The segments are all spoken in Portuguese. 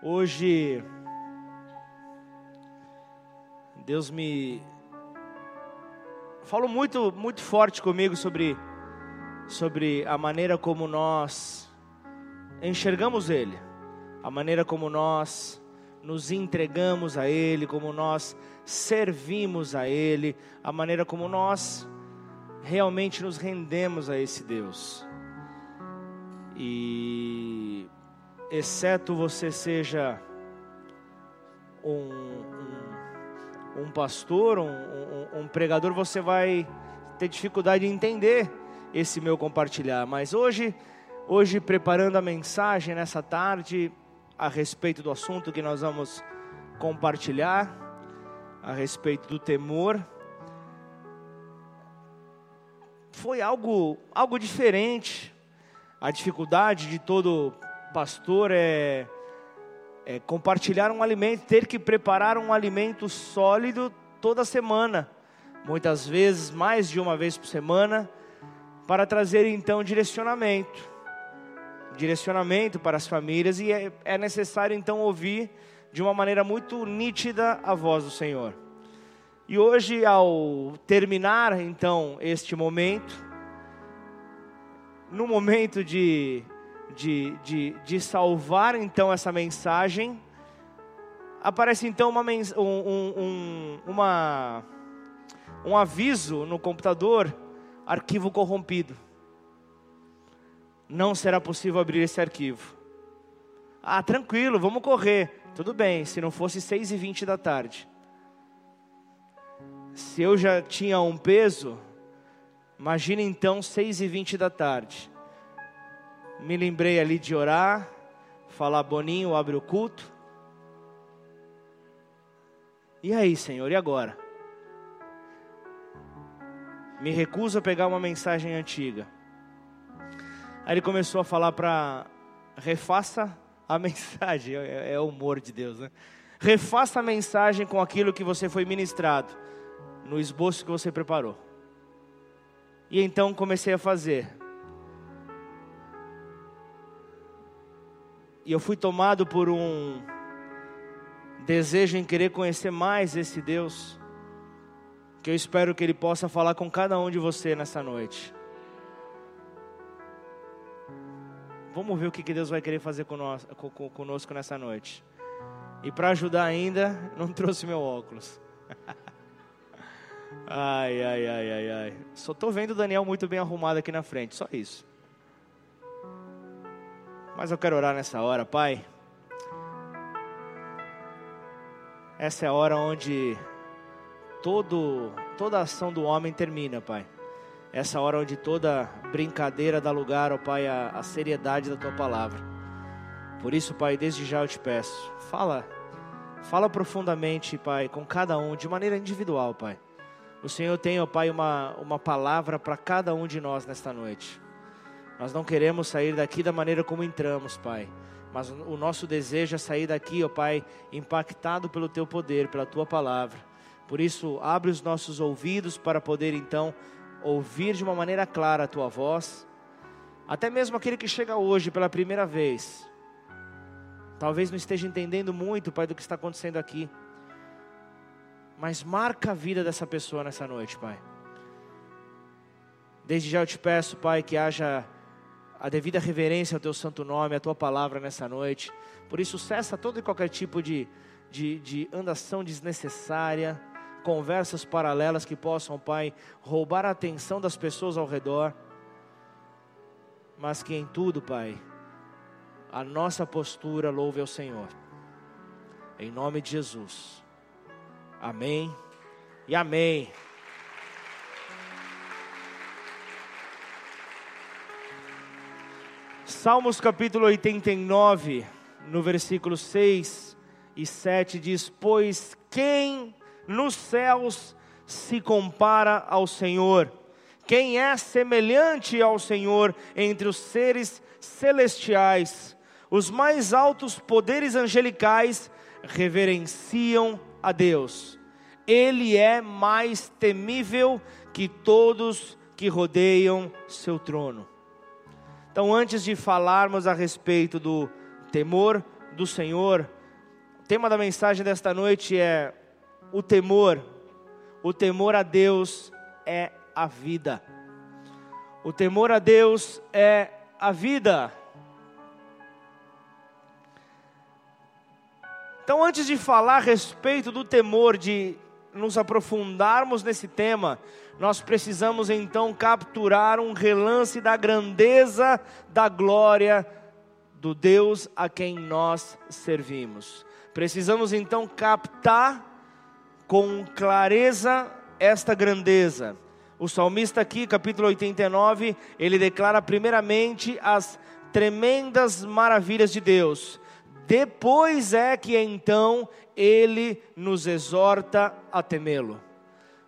Hoje, Deus me falou muito, muito forte comigo sobre, sobre a maneira como nós enxergamos Ele, a maneira como nós nos entregamos a Ele, como nós servimos a Ele, a maneira como nós realmente nos rendemos a esse Deus. E exceto você seja um, um, um pastor, um, um, pregador, você vai ter dificuldade de entender esse meu compartilhar. Mas hoje, hoje preparando a mensagem nessa tarde a respeito do assunto que nós vamos compartilhar, a respeito do temor, foi algo, algo diferente. A dificuldade de todo pastor é, é compartilhar um alimento, ter que preparar um alimento sólido toda semana, muitas vezes mais de uma vez por semana, para trazer então direcionamento, direcionamento para as famílias e é, é necessário então ouvir de uma maneira muito nítida a voz do Senhor. E hoje, ao terminar então este momento, no momento de de, de, de salvar então essa mensagem, aparece então uma, um, um, uma, um aviso no computador: arquivo corrompido. Não será possível abrir esse arquivo. Ah, tranquilo, vamos correr. Tudo bem, se não fosse 6 e 20 da tarde. Se eu já tinha um peso, imagine então 6 e 20 da tarde me lembrei ali de orar, falar Boninho, abre o culto. E aí, Senhor, e agora? Me recuso a pegar uma mensagem antiga. Aí ele começou a falar para refaça a mensagem, é, é o humor de Deus, né? Refaça a mensagem com aquilo que você foi ministrado, no esboço que você preparou. E então comecei a fazer. E eu fui tomado por um desejo em querer conhecer mais esse Deus, que eu espero que Ele possa falar com cada um de você nessa noite. Vamos ver o que Deus vai querer fazer conosco, nessa noite. E para ajudar ainda, não trouxe meu óculos. ai, ai, ai, ai, ai. Só estou vendo o Daniel muito bem arrumado aqui na frente, só isso. Mas eu quero orar nessa hora, Pai. Essa é a hora onde todo, toda ação do homem termina, Pai. Essa é a hora onde toda brincadeira dá lugar, ó Pai, à seriedade da Tua palavra. Por isso, Pai, desde já eu te peço, fala, fala profundamente, Pai, com cada um, de maneira individual, Pai. O Senhor tem, ó Pai, uma, uma palavra para cada um de nós nesta noite. Nós não queremos sair daqui da maneira como entramos, Pai. Mas o nosso desejo é sair daqui, ó Pai, impactado pelo Teu poder, pela Tua palavra. Por isso, abre os nossos ouvidos para poder então ouvir de uma maneira clara a Tua voz. Até mesmo aquele que chega hoje pela primeira vez, talvez não esteja entendendo muito, Pai, do que está acontecendo aqui. Mas marca a vida dessa pessoa nessa noite, Pai. Desde já eu te peço, Pai, que haja a devida reverência ao teu santo nome, à tua palavra nessa noite. Por isso, cessa todo e qualquer tipo de, de, de andação desnecessária, conversas paralelas que possam, Pai, roubar a atenção das pessoas ao redor. Mas que em tudo, Pai, a nossa postura louve ao Senhor. Em nome de Jesus. Amém e amém. Salmos capítulo 89, no versículo 6 e 7 diz: Pois quem nos céus se compara ao Senhor? Quem é semelhante ao Senhor entre os seres celestiais? Os mais altos poderes angelicais reverenciam a Deus. Ele é mais temível que todos que rodeiam seu trono. Então, antes de falarmos a respeito do temor, do Senhor. O tema da mensagem desta noite é o temor. O temor a Deus é a vida. O temor a Deus é a vida. Então, antes de falar a respeito do temor, de nos aprofundarmos nesse tema, nós precisamos então capturar um relance da grandeza, da glória do Deus a quem nós servimos. Precisamos então captar com clareza esta grandeza. O salmista aqui, capítulo 89, ele declara primeiramente as tremendas maravilhas de Deus. Depois é que então ele nos exorta a temê-lo.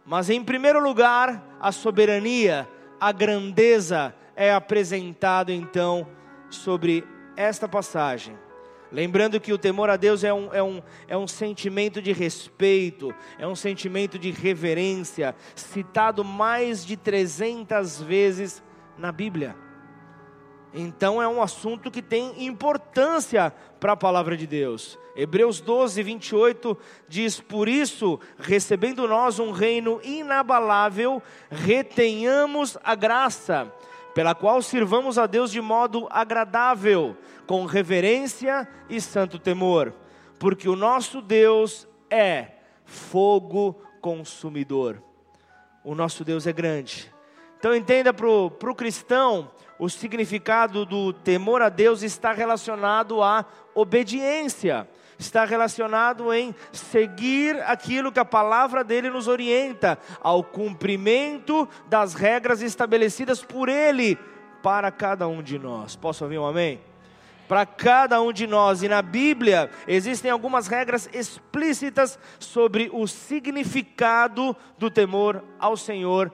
Mas em primeiro lugar, a soberania, a grandeza é apresentado então sobre esta passagem. Lembrando que o temor a Deus é um, é, um, é um sentimento de respeito, é um sentimento de reverência, citado mais de 300 vezes na Bíblia. Então é um assunto que tem importância para a palavra de Deus. Hebreus 12, 28 diz: Por isso, recebendo nós um reino inabalável, retenhamos a graça, pela qual sirvamos a Deus de modo agradável, com reverência e santo temor, porque o nosso Deus é fogo consumidor. O nosso Deus é grande. Então entenda para o cristão, o significado do temor a Deus está relacionado à obediência está relacionado em seguir aquilo que a palavra dele nos orienta, ao cumprimento das regras estabelecidas por ele para cada um de nós. Posso ouvir um amém? Para cada um de nós, e na Bíblia existem algumas regras explícitas sobre o significado do temor ao Senhor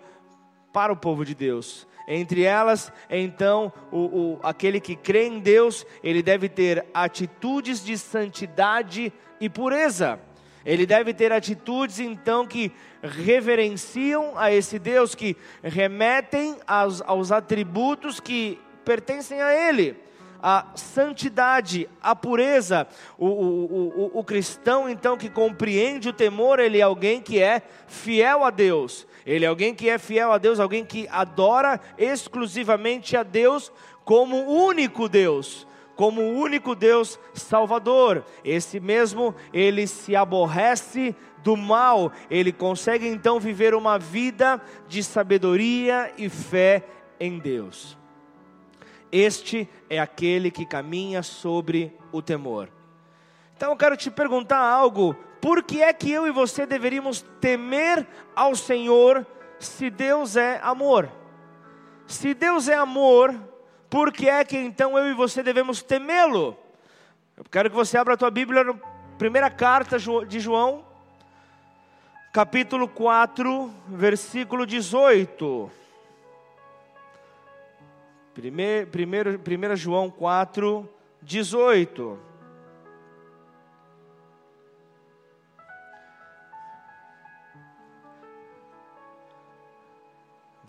para o povo de Deus. Entre elas, então, o, o, aquele que crê em Deus, ele deve ter atitudes de santidade e pureza. Ele deve ter atitudes, então, que reverenciam a esse Deus, que remetem aos, aos atributos que pertencem a Ele a santidade, a pureza. O, o, o, o, cristão, então, que compreende o temor, ele é alguém que é fiel a Deus. Ele é alguém que é fiel a Deus, alguém que adora exclusivamente a Deus como único Deus como único Deus Salvador. Esse mesmo, ele se aborrece do mal, ele consegue então viver uma vida de sabedoria e fé em Deus. Este é aquele que caminha sobre o temor. Então eu quero te perguntar algo: por que é que eu e você deveríamos temer ao Senhor se Deus é amor? Se Deus é amor, por que é que então eu e você devemos temê-lo? Eu quero que você abra a tua Bíblia na primeira carta de João, capítulo 4, versículo 18. Primeiro, primeiro, 1 João 4, 18.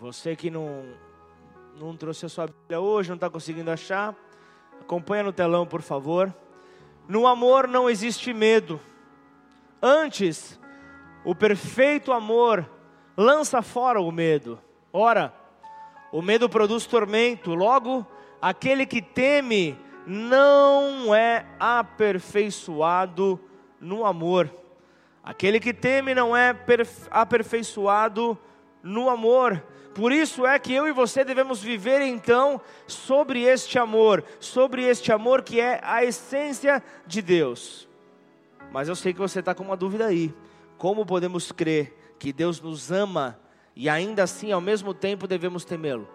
Você que não, não trouxe a sua Bíblia hoje, não está conseguindo achar, acompanha no telão, por favor. No amor não existe medo. Antes, o perfeito amor lança fora o medo. Ora, o medo produz tormento, logo, aquele que teme não é aperfeiçoado no amor. Aquele que teme não é aperfeiçoado no amor. Por isso é que eu e você devemos viver então sobre este amor, sobre este amor que é a essência de Deus. Mas eu sei que você está com uma dúvida aí: como podemos crer que Deus nos ama e ainda assim, ao mesmo tempo, devemos temê-lo.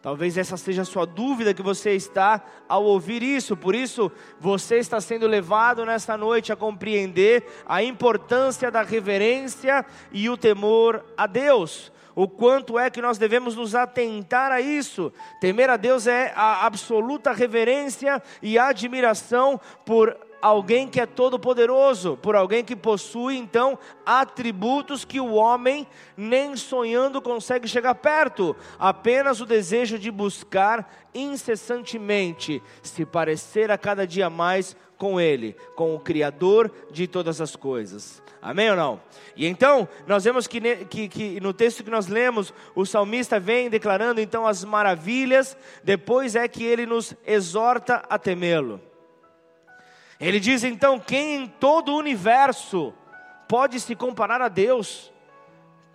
Talvez essa seja a sua dúvida que você está ao ouvir isso, por isso você está sendo levado nesta noite a compreender a importância da reverência e o temor a Deus. O quanto é que nós devemos nos atentar a isso. Temer a Deus é a absoluta reverência e admiração por alguém que é todo-poderoso, por alguém que possui então atributos que o homem nem sonhando consegue chegar perto, apenas o desejo de buscar incessantemente se parecer a cada dia mais com Ele, com o Criador de todas as coisas. Amém ou não? E então, nós vemos que, que, que, no texto que nós lemos, o salmista vem declarando então as maravilhas, depois é que ele nos exorta a temê-lo. Ele diz então: quem em todo o universo pode se comparar a Deus?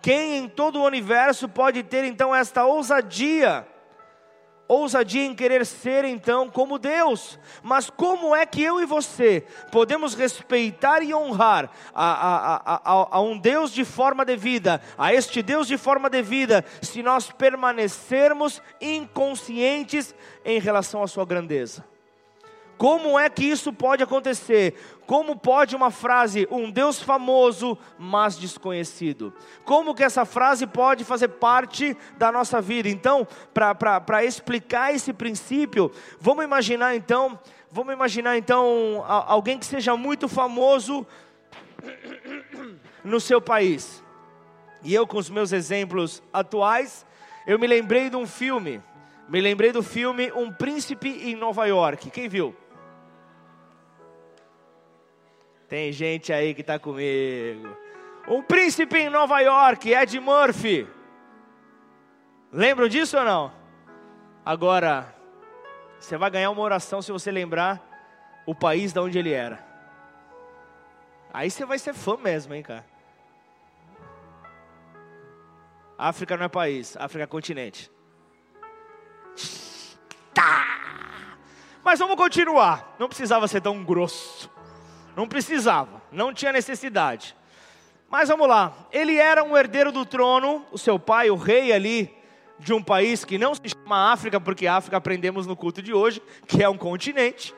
Quem em todo o universo pode ter então esta ousadia? Ousadia em querer ser então como Deus. Mas como é que eu e você podemos respeitar e honrar a, a, a, a, um Deus de forma devida, a este Deus de forma devida, se nós permanecermos inconscientes em relação à sua grandeza? Como é que isso pode acontecer? Como pode uma frase, um Deus famoso, mas desconhecido? Como que essa frase pode fazer parte da nossa vida? Então, para explicar esse princípio, vamos imaginar então, vamos imaginar então alguém que seja muito famoso no seu país. E eu com os meus exemplos atuais, eu me lembrei de um filme. Me lembrei do filme Um Príncipe em Nova York. Quem viu? Tem gente aí que está comigo. Um príncipe em Nova York, Ed Murphy. Lembram disso ou não? Agora, você vai ganhar uma oração se você lembrar o país de onde ele era. Aí você vai ser fã mesmo, hein, cara. África não é país, África é continente. Tá. Mas vamos continuar. Não precisava ser tão grosso. Não precisava, não tinha necessidade. Mas vamos lá, ele era um herdeiro do trono, o seu pai, o rei ali de um país que não se chama África, porque África aprendemos no culto de hoje, que é um continente.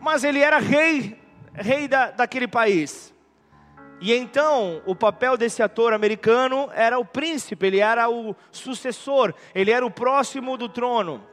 Mas ele era rei, rei da, daquele país. E então, o papel desse ator americano era o príncipe, ele era o sucessor, ele era o próximo do trono.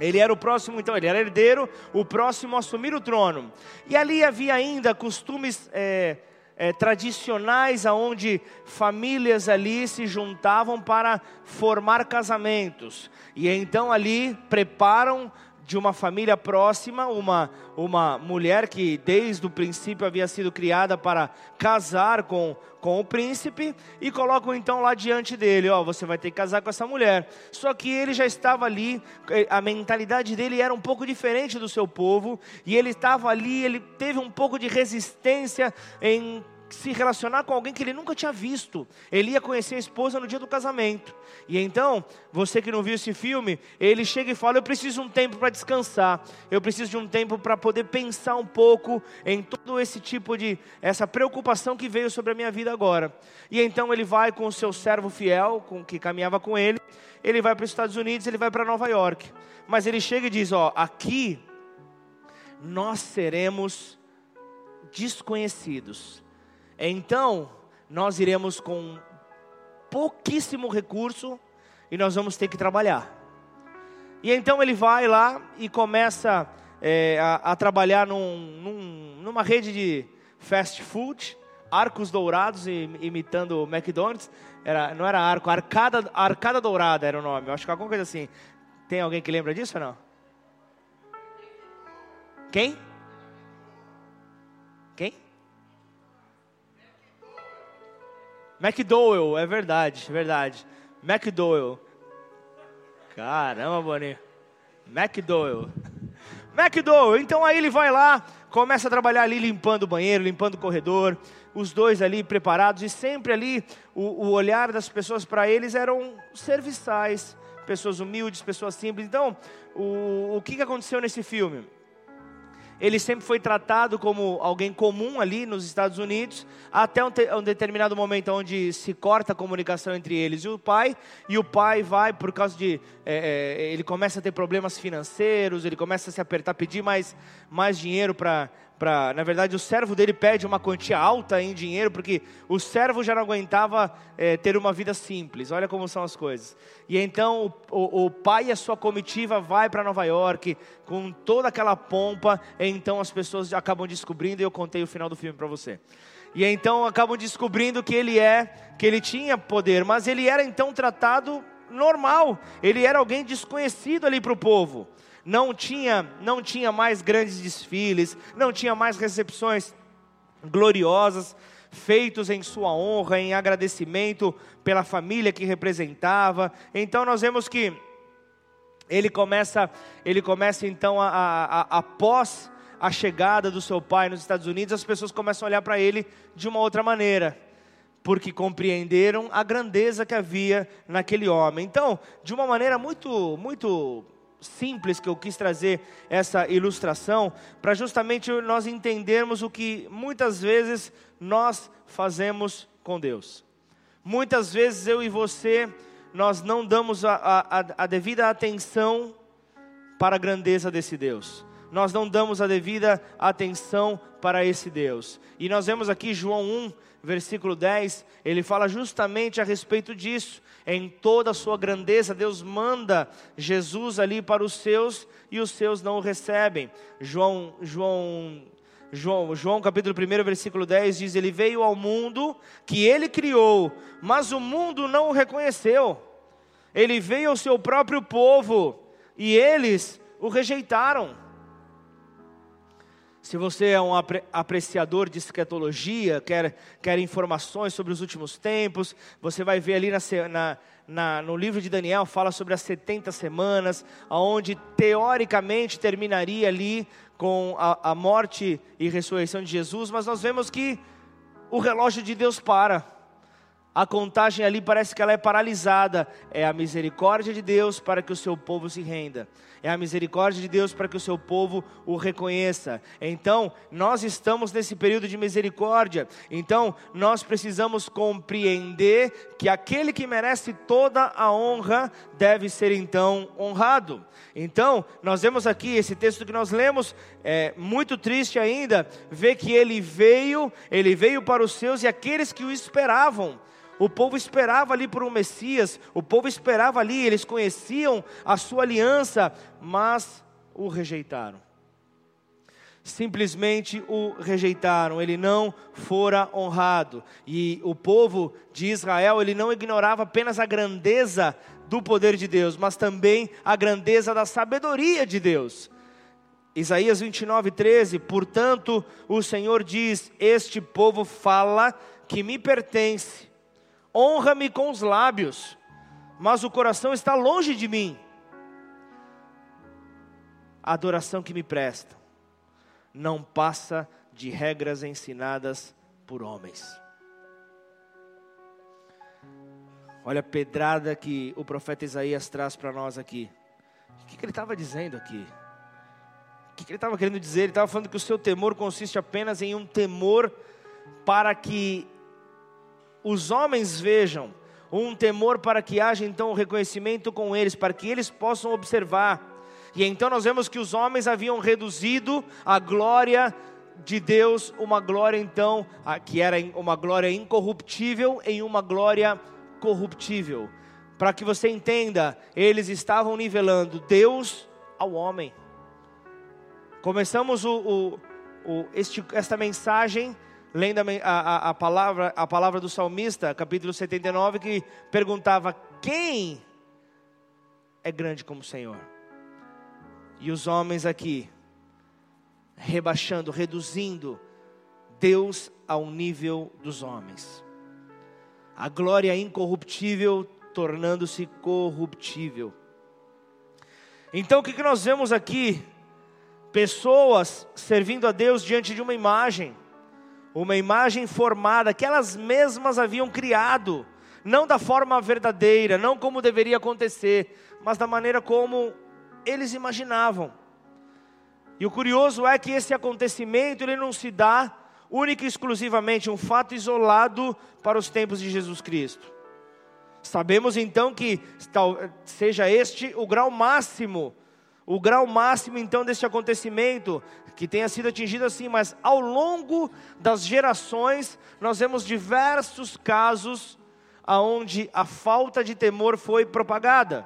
Ele era o próximo, então, ele era herdeiro, o próximo a assumir o trono. E ali havia ainda costumes é, é, tradicionais, aonde famílias ali se juntavam para formar casamentos. E então ali preparam de uma família próxima, uma, uma mulher que desde o princípio havia sido criada para casar com, com o príncipe, e colocam então lá diante dele: Ó, você vai ter que casar com essa mulher. Só que ele já estava ali, eh, a mentalidade dele era um pouco diferente do seu povo, e ele estava ali, ele teve um pouco de resistência em se relacionar com alguém que ele nunca tinha visto. Ele ia conhecer a esposa no dia do casamento. E então, você que não viu esse filme, ele chega e fala: Eu preciso de um tempo para descansar. Eu preciso de um tempo para poder pensar um pouco em todo esse tipo de essa preocupação que veio sobre a minha vida agora. E então ele vai com o seu servo fiel, com que caminhava com ele. Ele vai para os Estados Unidos, ele vai para Nova York. Mas ele chega e diz: Ó, aqui nós seremos desconhecidos então, nós iremos com pouquíssimo recurso e nós vamos ter que trabalhar. E então ele vai lá e começa é, a, a, trabalhar num, num, numa rede de fast food, arcos dourados, imitando o McDonald's. Era, não era arco, arcada, arcada dourada era o nome. Eu acho que alguma coisa assim. Tem alguém que lembra disso ou não? Quem? Quem? McDowell, é verdade, é verdade. McDowell. Caramba, Boninho. McDowell. McDowell. Então aí ele vai lá, começa a trabalhar ali limpando o banheiro, limpando o corredor. Os dois ali preparados e sempre ali o, o olhar das pessoas para eles eram serviçais, pessoas humildes, pessoas simples. Então, o, o que, que aconteceu nesse filme? Ele sempre foi tratado como alguém comum ali nos Estados Unidos, até um, um, determinado momento onde se corta a comunicação entre eles e o pai, e o pai vai por causa de. É, é, ele começa a ter problemas financeiros, ele começa a se apertar, pedir mais, mais dinheiro para para, na verdade, o servo dele pede uma quantia alta em dinheiro, porque o servo já não aguentava é, ter uma vida simples. Olha como são as coisas. E então o, o, pai e a sua comitiva vai para Nova York com toda aquela pompa. E então as pessoas acabam descobrindo. E eu contei o final do filme para você. E então acabam descobrindo que ele é, que ele tinha poder, mas ele era então tratado normal. Ele era alguém desconhecido ali para o povo não tinha, não tinha mais grandes desfiles, não tinha mais recepções gloriosas feitos em sua honra, em agradecimento pela família que representava. Então nós vemos que ele começa, ele começa então a, a, a, após a chegada do seu pai nos Estados Unidos, as pessoas começam a olhar para ele de uma outra maneira porque compreenderam a grandeza que havia naquele homem. Então, de uma maneira muito, muito simples que eu quis trazer essa ilustração, para justamente nós entendermos o que muitas vezes nós fazemos com Deus. Muitas vezes eu e você, nós não damos a, a, a devida atenção para a grandeza desse Deus. Nós não damos a devida atenção para esse Deus. E nós vemos aqui João 1, versículo 10, ele fala justamente a respeito disso em toda a sua grandeza, Deus manda Jesus ali para os seus e os seus não o recebem. João, João, João, João capítulo 1, versículo 10 diz: Ele veio ao mundo que ele criou, mas o mundo não o reconheceu. Ele veio ao seu próprio povo e eles o rejeitaram. Se você é um apreciador de escatologia, quer, quer informações sobre os últimos tempos, você vai ver ali na, na, na, no livro de Daniel, fala sobre as 70 semanas, onde teoricamente terminaria ali com a, a morte e ressurreição de Jesus, mas nós vemos que o relógio de Deus para a contagem ali parece que ela é paralisada. É a misericórdia de Deus para que o seu povo se renda. É a misericórdia de Deus para que o seu povo o reconheça. Então, nós estamos nesse período de misericórdia. Então, nós precisamos compreender que aquele que merece toda a honra deve ser então honrado. Então, nós vemos aqui esse texto que nós lemos, é muito triste ainda, ver que ele veio, ele veio para os seus e aqueles que o esperavam. O povo esperava ali por um Messias, o povo esperava ali, eles conheciam a sua aliança, mas o rejeitaram. Simplesmente o rejeitaram, ele não fora honrado. E o povo de Israel, ele não ignorava apenas a grandeza do poder de Deus, mas também a grandeza da sabedoria de Deus. Isaías 29, 13: Portanto, o Senhor diz: Este povo fala que me pertence honra-me com os lábios, mas o coração está longe de mim. A adoração que me prestam não passa de regras ensinadas por homens. Olha a pedrada que o profeta Isaías traz para nós aqui. O que, que ele estava dizendo aqui? O que, que ele estava querendo dizer? Ele estava falando que o seu temor consiste apenas em um temor para que os homens vejam, um temor para que haja então um reconhecimento com eles, para que eles possam observar. E então nós vemos que os homens haviam reduzido a glória de Deus, uma glória então, que era uma glória incorruptível, em uma glória corruptível. Para que você entenda, eles estavam nivelando Deus ao homem. Começamos o, o, o este, esta mensagem lendo a, a, a, palavra, a palavra do salmista, capítulo 79, que perguntava: Quem é grande como o Senhor? E os homens aqui, rebaixando, reduzindo Deus ao nível dos homens. A glória incorruptível tornando-se corruptível. Então o que, que nós vemos aqui? Pessoas servindo a Deus diante de uma imagem uma imagem formada que elas mesmas haviam criado, não da forma verdadeira, não como deveria acontecer, mas da maneira como eles imaginavam. E o curioso é que esse acontecimento ele não se dá única e exclusivamente um fato isolado para os tempos de Jesus Cristo. Sabemos então que seja este o grau máximo o grau máximo então deste acontecimento, que tenha sido atingido assim, mas ao longo das gerações, nós vemos diversos casos aonde a falta de temor foi propagada.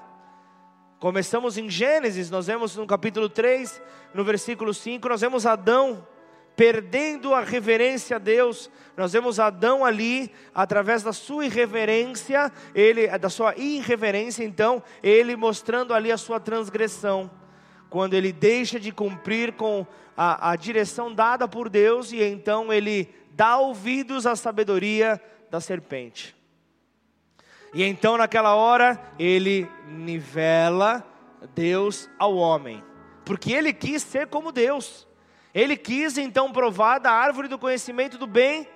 Começamos em Gênesis, nós vemos no capítulo 3, no versículo 5, nós vemos Adão perdendo a reverência a Deus. Nós vemos Adão ali, através da sua irreverência, ele, da sua irreverência, então, ele mostrando ali a sua transgressão. Quando ele deixa de cumprir com a, a direção dada por Deus, e então ele dá ouvidos à sabedoria da serpente. E então, naquela hora, ele nivela Deus ao homem, porque ele quis ser como Deus. Ele quis então provar da árvore do conhecimento do bem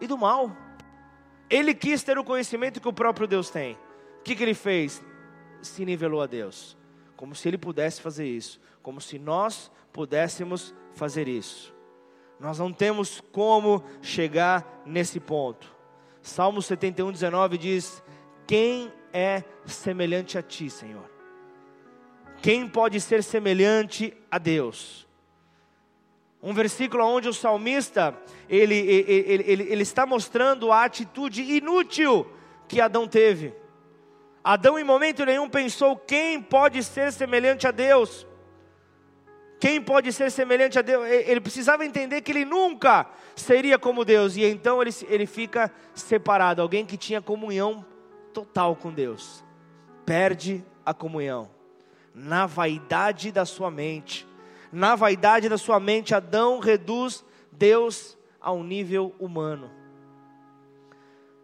e do mal. Ele quis ter o conhecimento que o próprio Deus tem. O que, que ele fez? Se nivelou a Deus. Como se ele pudesse fazer isso. Como se nós pudéssemos fazer isso. Nós não temos como chegar nesse ponto. Salmo 71, 19 diz: Quem é semelhante a ti, Senhor? Quem pode ser semelhante a Deus? Um versículo onde o salmista ele, ele, ele, ele, está mostrando a atitude inútil que Adão teve. Adão em momento nenhum pensou quem pode ser semelhante a Deus. Quem pode ser semelhante a Deus? Ele precisava entender que ele nunca seria como Deus, e então ele, ele fica separado. Alguém que tinha comunhão total com Deus, perde a comunhão, na vaidade da sua mente, na vaidade da sua mente, Adão reduz Deus a um nível humano,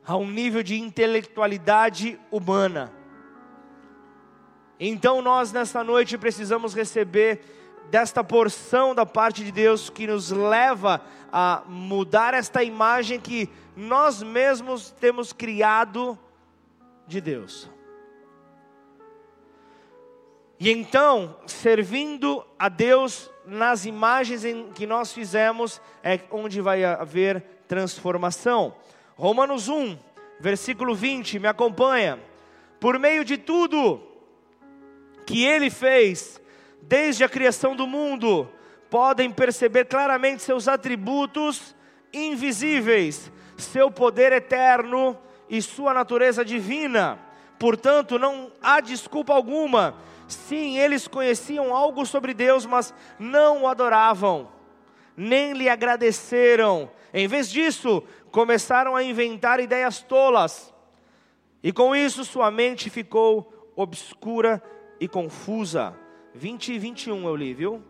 a um nível de intelectualidade humana. Então nós nessa noite precisamos receber desta porção da parte de Deus que nos leva a mudar esta imagem que nós mesmos temos criado de Deus. E então, servindo a Deus nas imagens em que nós fizemos, é onde vai haver transformação. Romanos 1, versículo 20, me acompanha. Por meio de tudo que ele fez, desde a criação do mundo, podem perceber claramente seus atributos invisíveis, seu poder eterno e sua natureza divina. Portanto, não há desculpa alguma Sim, eles conheciam algo sobre Deus, mas não o adoravam, nem lhe agradeceram. Em vez disso, começaram a inventar ideias tolas. E com isso sua mente ficou obscura e confusa. 20 e 21 eu li, viu?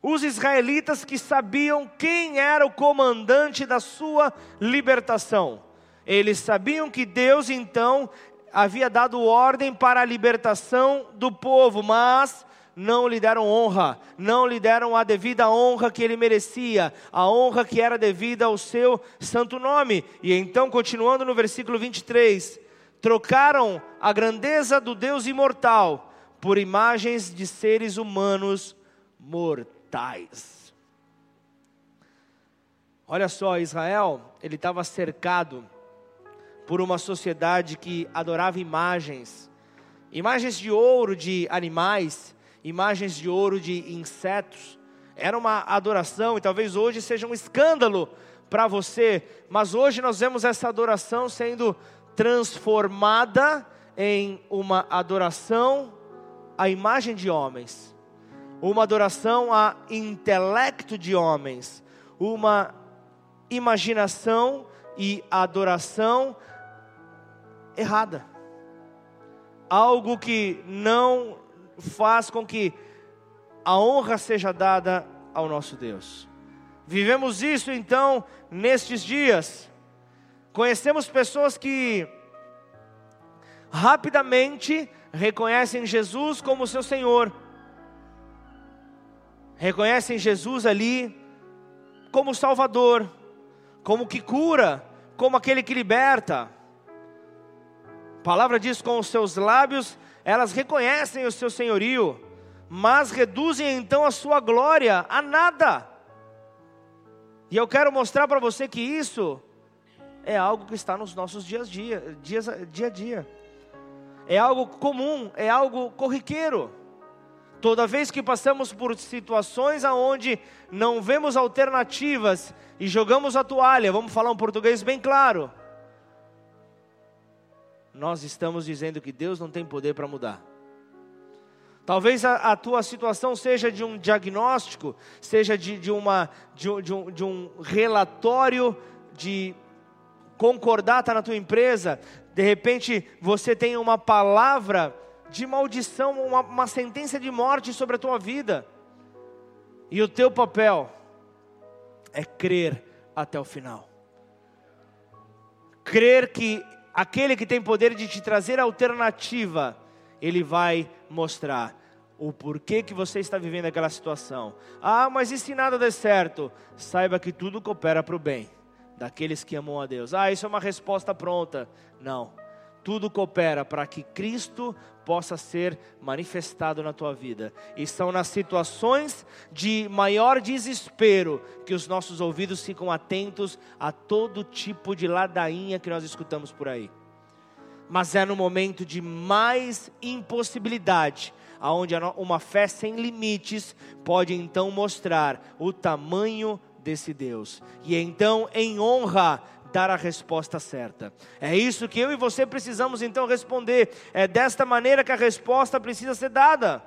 Os israelitas que sabiam quem era o comandante da sua libertação. Eles sabiam que Deus então havia dado ordem para a libertação do povo, mas não lhe deram honra, não lhe deram a devida honra que ele merecia, a honra que era devida ao seu santo nome. E então, continuando no versículo 23, trocaram a grandeza do Deus imortal por imagens de seres humanos mortais. Olha só, Israel, ele estava cercado por uma sociedade que adorava imagens, imagens de ouro de animais, imagens de ouro de insetos. Era uma adoração e talvez hoje seja um escândalo para você, mas hoje nós vemos essa adoração sendo transformada em uma adoração à imagem de homens, uma adoração a intelecto de homens, uma imaginação e adoração errada. Algo que não faz com que a honra seja dada ao nosso Deus. Vivemos isso então nestes dias. Conhecemos pessoas que rapidamente reconhecem Jesus como seu Senhor, reconhecem Jesus ali como Salvador, como que cura, como aquele que liberta. A palavra diz: com os seus lábios elas reconhecem o seu senhorio, mas reduzem então a sua glória a nada. E eu quero mostrar para você que isso é algo que está nos nossos dias, dia, dias, dia a dia. é algo comum, é algo corriqueiro. Toda vez que passamos por situações aonde não vemos alternativas e jogamos a toalha, vamos falar um português bem claro, nós estamos dizendo que Deus não tem poder para mudar. Talvez a, a, tua situação seja de um diagnóstico, seja de, de, uma, de, de, um, de um relatório de concordata na tua empresa, de repente você tem uma palavra de maldição, uma, uma sentença de morte sobre a tua vida. E o teu papel é crer até o final. Crer que aquele que tem poder de te trazer alternativa, ele vai mostrar o porquê que você está vivendo aquela situação. Ah, mas e se nada der certo? Saiba que tudo coopera para o bem daqueles que amam a Deus. Ah, isso é uma resposta pronta. Não tudo coopera para que Cristo possa ser manifestado na tua vida. E são nas situações de maior desespero que os nossos ouvidos ficam atentos a todo tipo de ladainha que nós escutamos por aí. Mas é no momento de mais impossibilidade, aonde uma fé sem limites pode então mostrar o tamanho desse Deus. E então, em honra dar a resposta certa. É isso que eu e você precisamos então responder. É desta maneira que a resposta precisa ser dada.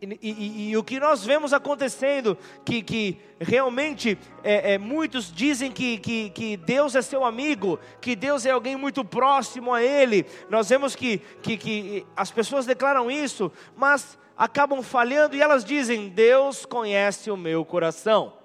E, e, e, o que nós vemos acontecendo, que, que realmente é, é, muitos dizem que, que, que, Deus é seu amigo, que Deus é alguém muito próximo a Ele. Nós vemos que, que, que as pessoas declaram isso, mas acabam falhando e elas dizem: Deus conhece o meu coração.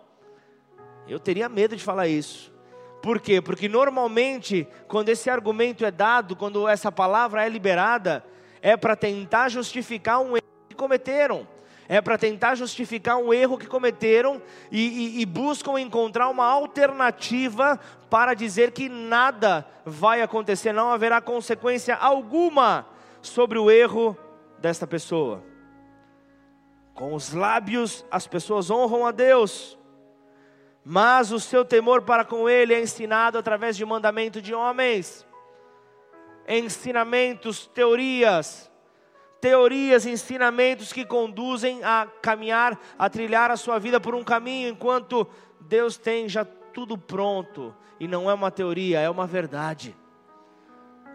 Eu teria medo de falar isso. Por quê? Porque normalmente, quando esse argumento é dado, quando essa palavra é liberada, é para tentar justificar um erro que cometeram. É para tentar justificar um erro que cometeram e, e, e buscam encontrar uma alternativa para dizer que nada vai acontecer, não haverá consequência alguma sobre o erro desta pessoa. Com os lábios, as pessoas honram a Deus, mas o seu temor para com ele é ensinado através de mandamento de homens, ensinamentos, teorias, teorias, ensinamentos que conduzem a caminhar, a trilhar a sua vida por um caminho, enquanto Deus tem já tudo pronto, e não é uma teoria, é uma verdade.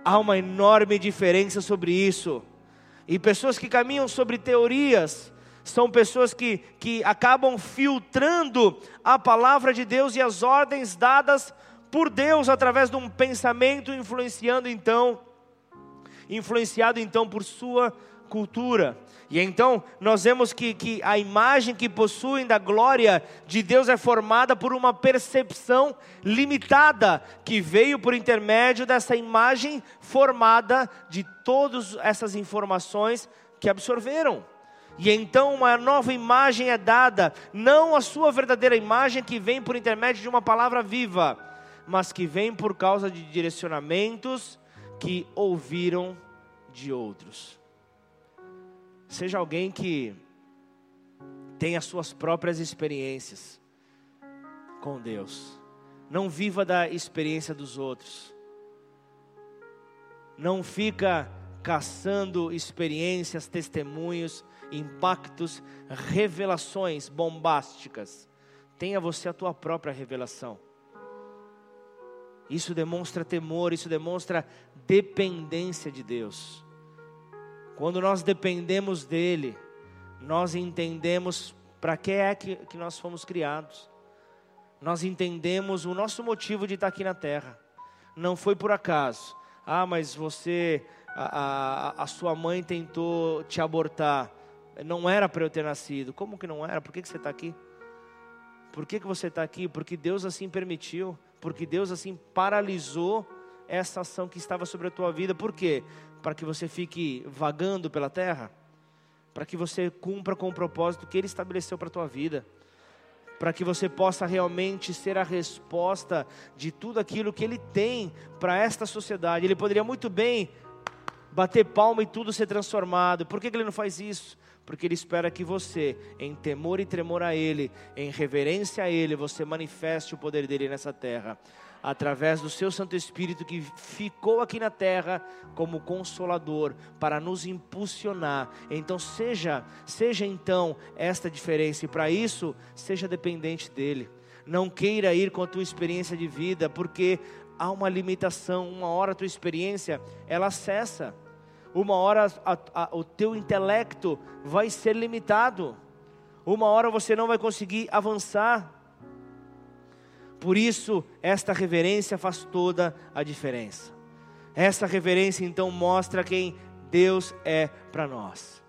Há uma enorme diferença sobre isso. E pessoas que caminham sobre teorias, são pessoas que, que acabam filtrando a palavra de Deus e as ordens dadas por Deus através de um pensamento influenciando então influenciado então por sua cultura. E então nós vemos que, que a imagem que possuem da glória de Deus é formada por uma percepção limitada, que veio por intermédio dessa imagem formada de todas essas informações que absorveram. E então uma nova imagem é dada, não a sua verdadeira imagem que vem por intermédio de uma palavra viva, mas que vem por causa de direcionamentos que ouviram de outros. Seja alguém que tem as suas próprias experiências com Deus. Não viva da experiência dos outros. Não fica caçando experiências, testemunhos impactos, revelações bombásticas. Tenha você a tua própria revelação. Isso demonstra temor, isso demonstra dependência de Deus. Quando nós dependemos dEle, nós entendemos para que é que, que nós fomos criados. Nós entendemos o nosso motivo de estar aqui na terra. Não foi por acaso. Ah, mas você, a, a, a sua mãe tentou te abortar. Não era para eu ter nascido. Como que não era? Por que, que você está aqui? Por que, que você está aqui? Porque Deus assim permitiu. Porque Deus assim paralisou essa ação que estava sobre a tua vida. Por quê? Para que você fique vagando pela terra. Para que você cumpra com o propósito que Ele estabeleceu para a tua vida. Para que você possa realmente ser a resposta de tudo aquilo que Ele tem para esta sociedade. Ele poderia muito bem bater palma e tudo ser transformado. Por que, que Ele não faz isso? Porque Ele espera que você, em temor e tremor a Ele, em reverência a Ele, você manifeste o poder dele nessa terra. através do seu Santo Espírito que ficou aqui na terra como consolador para nos impulsionar. Então seja, seja então esta diferença e para isso seja dependente dele. Não queira ir com a tua experiência de vida, porque há uma limitação. Uma hora a tua experiência ela cessa. Uma hora a, a, o teu intelecto vai ser limitado. Uma hora você não vai conseguir avançar. Por isso, esta reverência faz toda a diferença. Essa reverência então mostra quem Deus é para nós.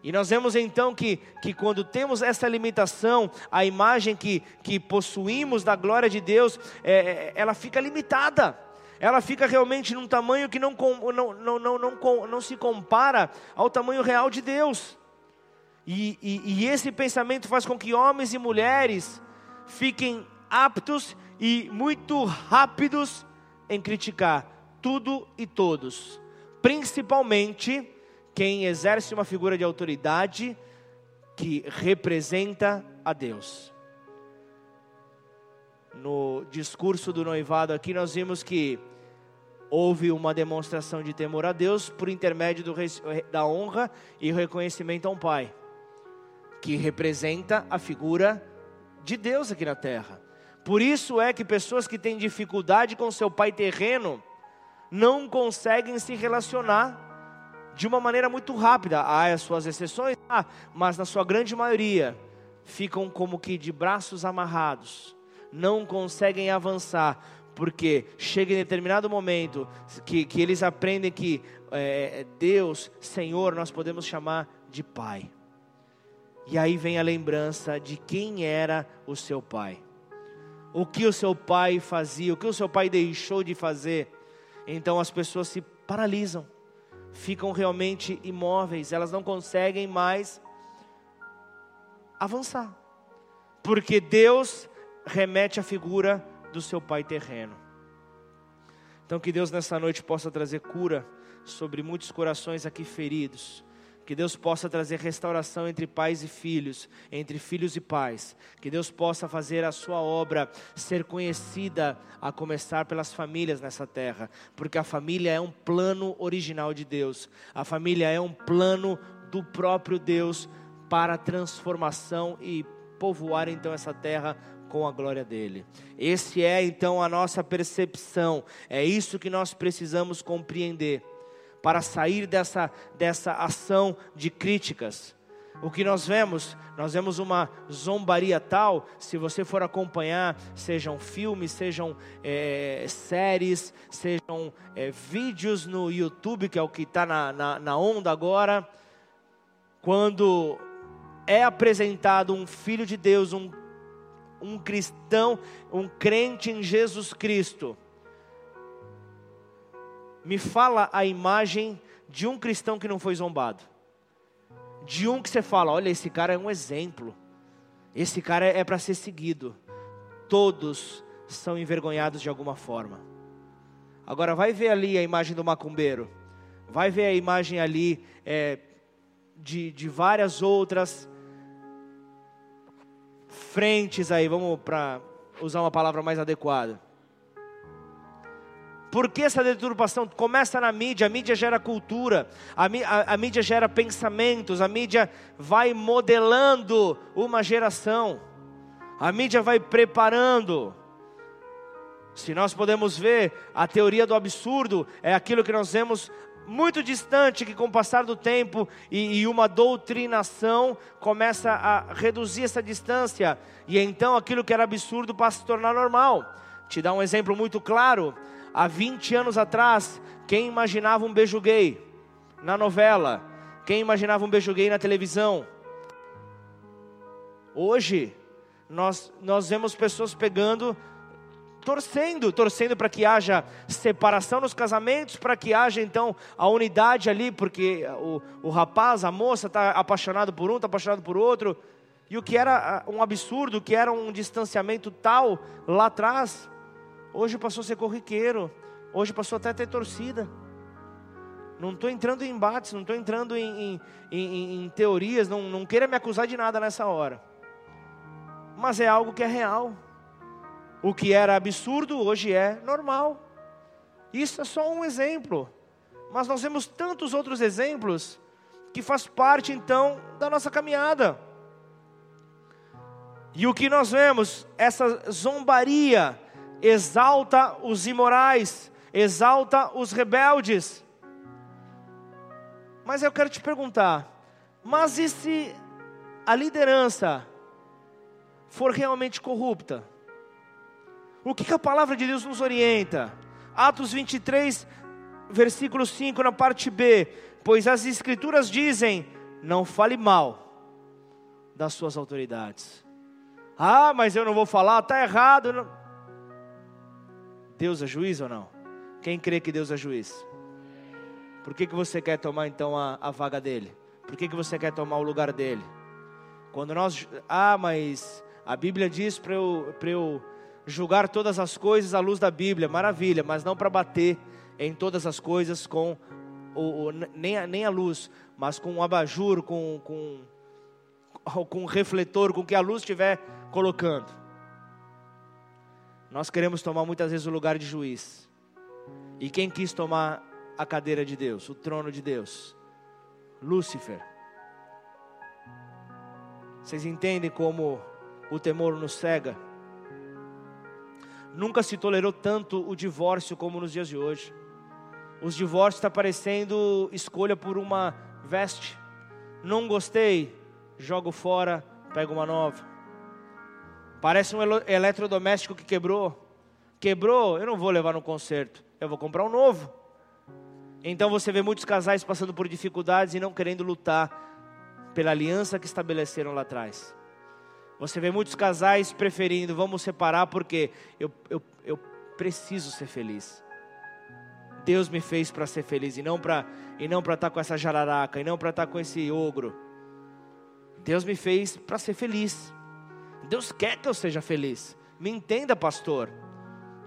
E nós vemos então que, que quando temos essa limitação, a imagem que, que possuímos da glória de Deus, é, é ela fica limitada. Ela fica realmente num tamanho que não, não, não, não, não, se compara ao tamanho real de Deus. E, e, e esse pensamento faz com que homens e mulheres fiquem aptos e muito rápidos em criticar tudo e todos, principalmente quem exerce uma figura de autoridade que representa a Deus. No discurso do noivado aqui, nós vimos que houve uma demonstração de temor a Deus por intermédio do, da honra e reconhecimento a um pai, que representa a figura de Deus aqui na terra. Por isso é que pessoas que têm dificuldade com seu pai terreno não conseguem se relacionar de uma maneira muito rápida. Há as suas exceções, ah, mas na sua grande maioria ficam como que de braços amarrados, não conseguem avançar, porque chega em determinado momento que, que eles aprendem que é, Deus, Senhor, nós podemos chamar de Pai. E aí vem a lembrança de quem era o seu pai o que o seu pai fazia, o que o seu pai deixou de fazer. Então as pessoas se paralisam, ficam realmente imóveis, elas não conseguem mais avançar, porque Deus remete à figura do seu pai terreno. Então que Deus nessa noite possa trazer cura sobre muitos corações aqui feridos que Deus possa trazer restauração entre pais e filhos, entre filhos e pais. Que Deus possa fazer a sua obra ser conhecida, a começar pelas famílias nessa terra, porque a família é um plano original de Deus. A família é um plano do próprio Deus para transformação e povoar então essa terra com a glória dele. Esse é então a nossa percepção. É isso que nós precisamos compreender para sair dessa, dessa ação de críticas. O que nós vemos, nós vemos uma zombaria tal, se você for acompanhar, sejam filmes, sejam é, séries, sejam é, vídeos no YouTube, que é o que está na, na, na onda agora, quando é apresentado um filho de Deus, um, um cristão, um crente em Jesus Cristo, me fala a imagem de um cristão que não foi zombado. De um que você fala, olha, esse cara é um exemplo. Esse cara é para ser seguido. Todos são envergonhados de alguma forma. Agora vai ver ali a imagem do macumbeiro. Vai ver a imagem ali é, de, de várias outras frentes aí, vamos para usar uma palavra mais adequada. Por que essa deturpação começa na mídia? A mídia gera cultura, a, a, a mídia gera pensamentos, a mídia vai modelando uma geração, a mídia vai preparando. Se nós podemos ver, a teoria do absurdo é aquilo que nós vemos muito distante, que com o passar do tempo e, e, uma doutrinação começa a reduzir essa distância, e então aquilo que era absurdo passa a se tornar normal. Te dá um exemplo muito claro há 20 anos atrás, quem imaginava um beijo gay na novela? Quem imaginava um beijo gay na televisão? Hoje, nós, nós vemos pessoas pegando, torcendo, torcendo para que haja separação nos casamentos, para que haja então a unidade ali, porque o, o rapaz, a moça está apaixonado por um, está apaixonado por outro. E o que era um absurdo, o que era um distanciamento tal lá atrás, Hoje passou a ser corriqueiro. Hoje passou até a ter torcida. Não estou entrando em embates, não estou entrando em, em, em, em teorias, não, não queira me acusar de nada nessa hora. Mas é algo que é real. O que era absurdo hoje é normal. Isso é só um exemplo. Mas nós vemos tantos outros exemplos que faz parte então da nossa caminhada. E o que nós vemos, essa zombaria exalta os imorais, exalta os rebeldes. Mas eu quero te perguntar, mas e se a liderança for realmente corrupta? O que, que a palavra de Deus nos orienta? Atos 23, versículo 5, na parte B. Pois as Escrituras dizem: não fale mal das suas autoridades. Ah, mas eu não vou falar, está errado. Não. Deus é juiz ou não? Quem crê que Deus é juiz? Por que, que você quer tomar então a, a vaga dele? Por que, que você quer tomar o lugar dele? Quando nós. Ah, mas a Bíblia diz para eu, eu julgar todas as coisas à luz da Bíblia, maravilha, mas não para bater em todas as coisas com o, nem, a, nem a luz, mas com um abajur, com, com, com um refletor, com o que a luz estiver colocando. Nós queremos tomar muitas vezes o lugar de juiz. E quem quis tomar a cadeira de Deus, o trono de Deus? Lúcifer. Vocês entendem como o temor nos cega? Nunca se tolerou tanto o divórcio como nos dias de hoje. Os divórcios está parecendo escolha por uma veste. Não gostei, jogo fora, pego uma nova. Parece um eletrodoméstico que quebrou. Quebrou, eu não vou levar no conserto, eu vou comprar um novo. Então você vê muitos casais passando por dificuldades e não querendo lutar pela aliança que estabeleceram lá atrás. Você vê muitos casais preferindo, vamos separar porque eu, eu, eu preciso ser feliz. Deus me fez para ser feliz e não para e não para estar tá com essa jararaca e não para estar tá com esse ogro. Deus me fez para ser feliz. Deus quer que eu seja feliz. Me entenda, pastor.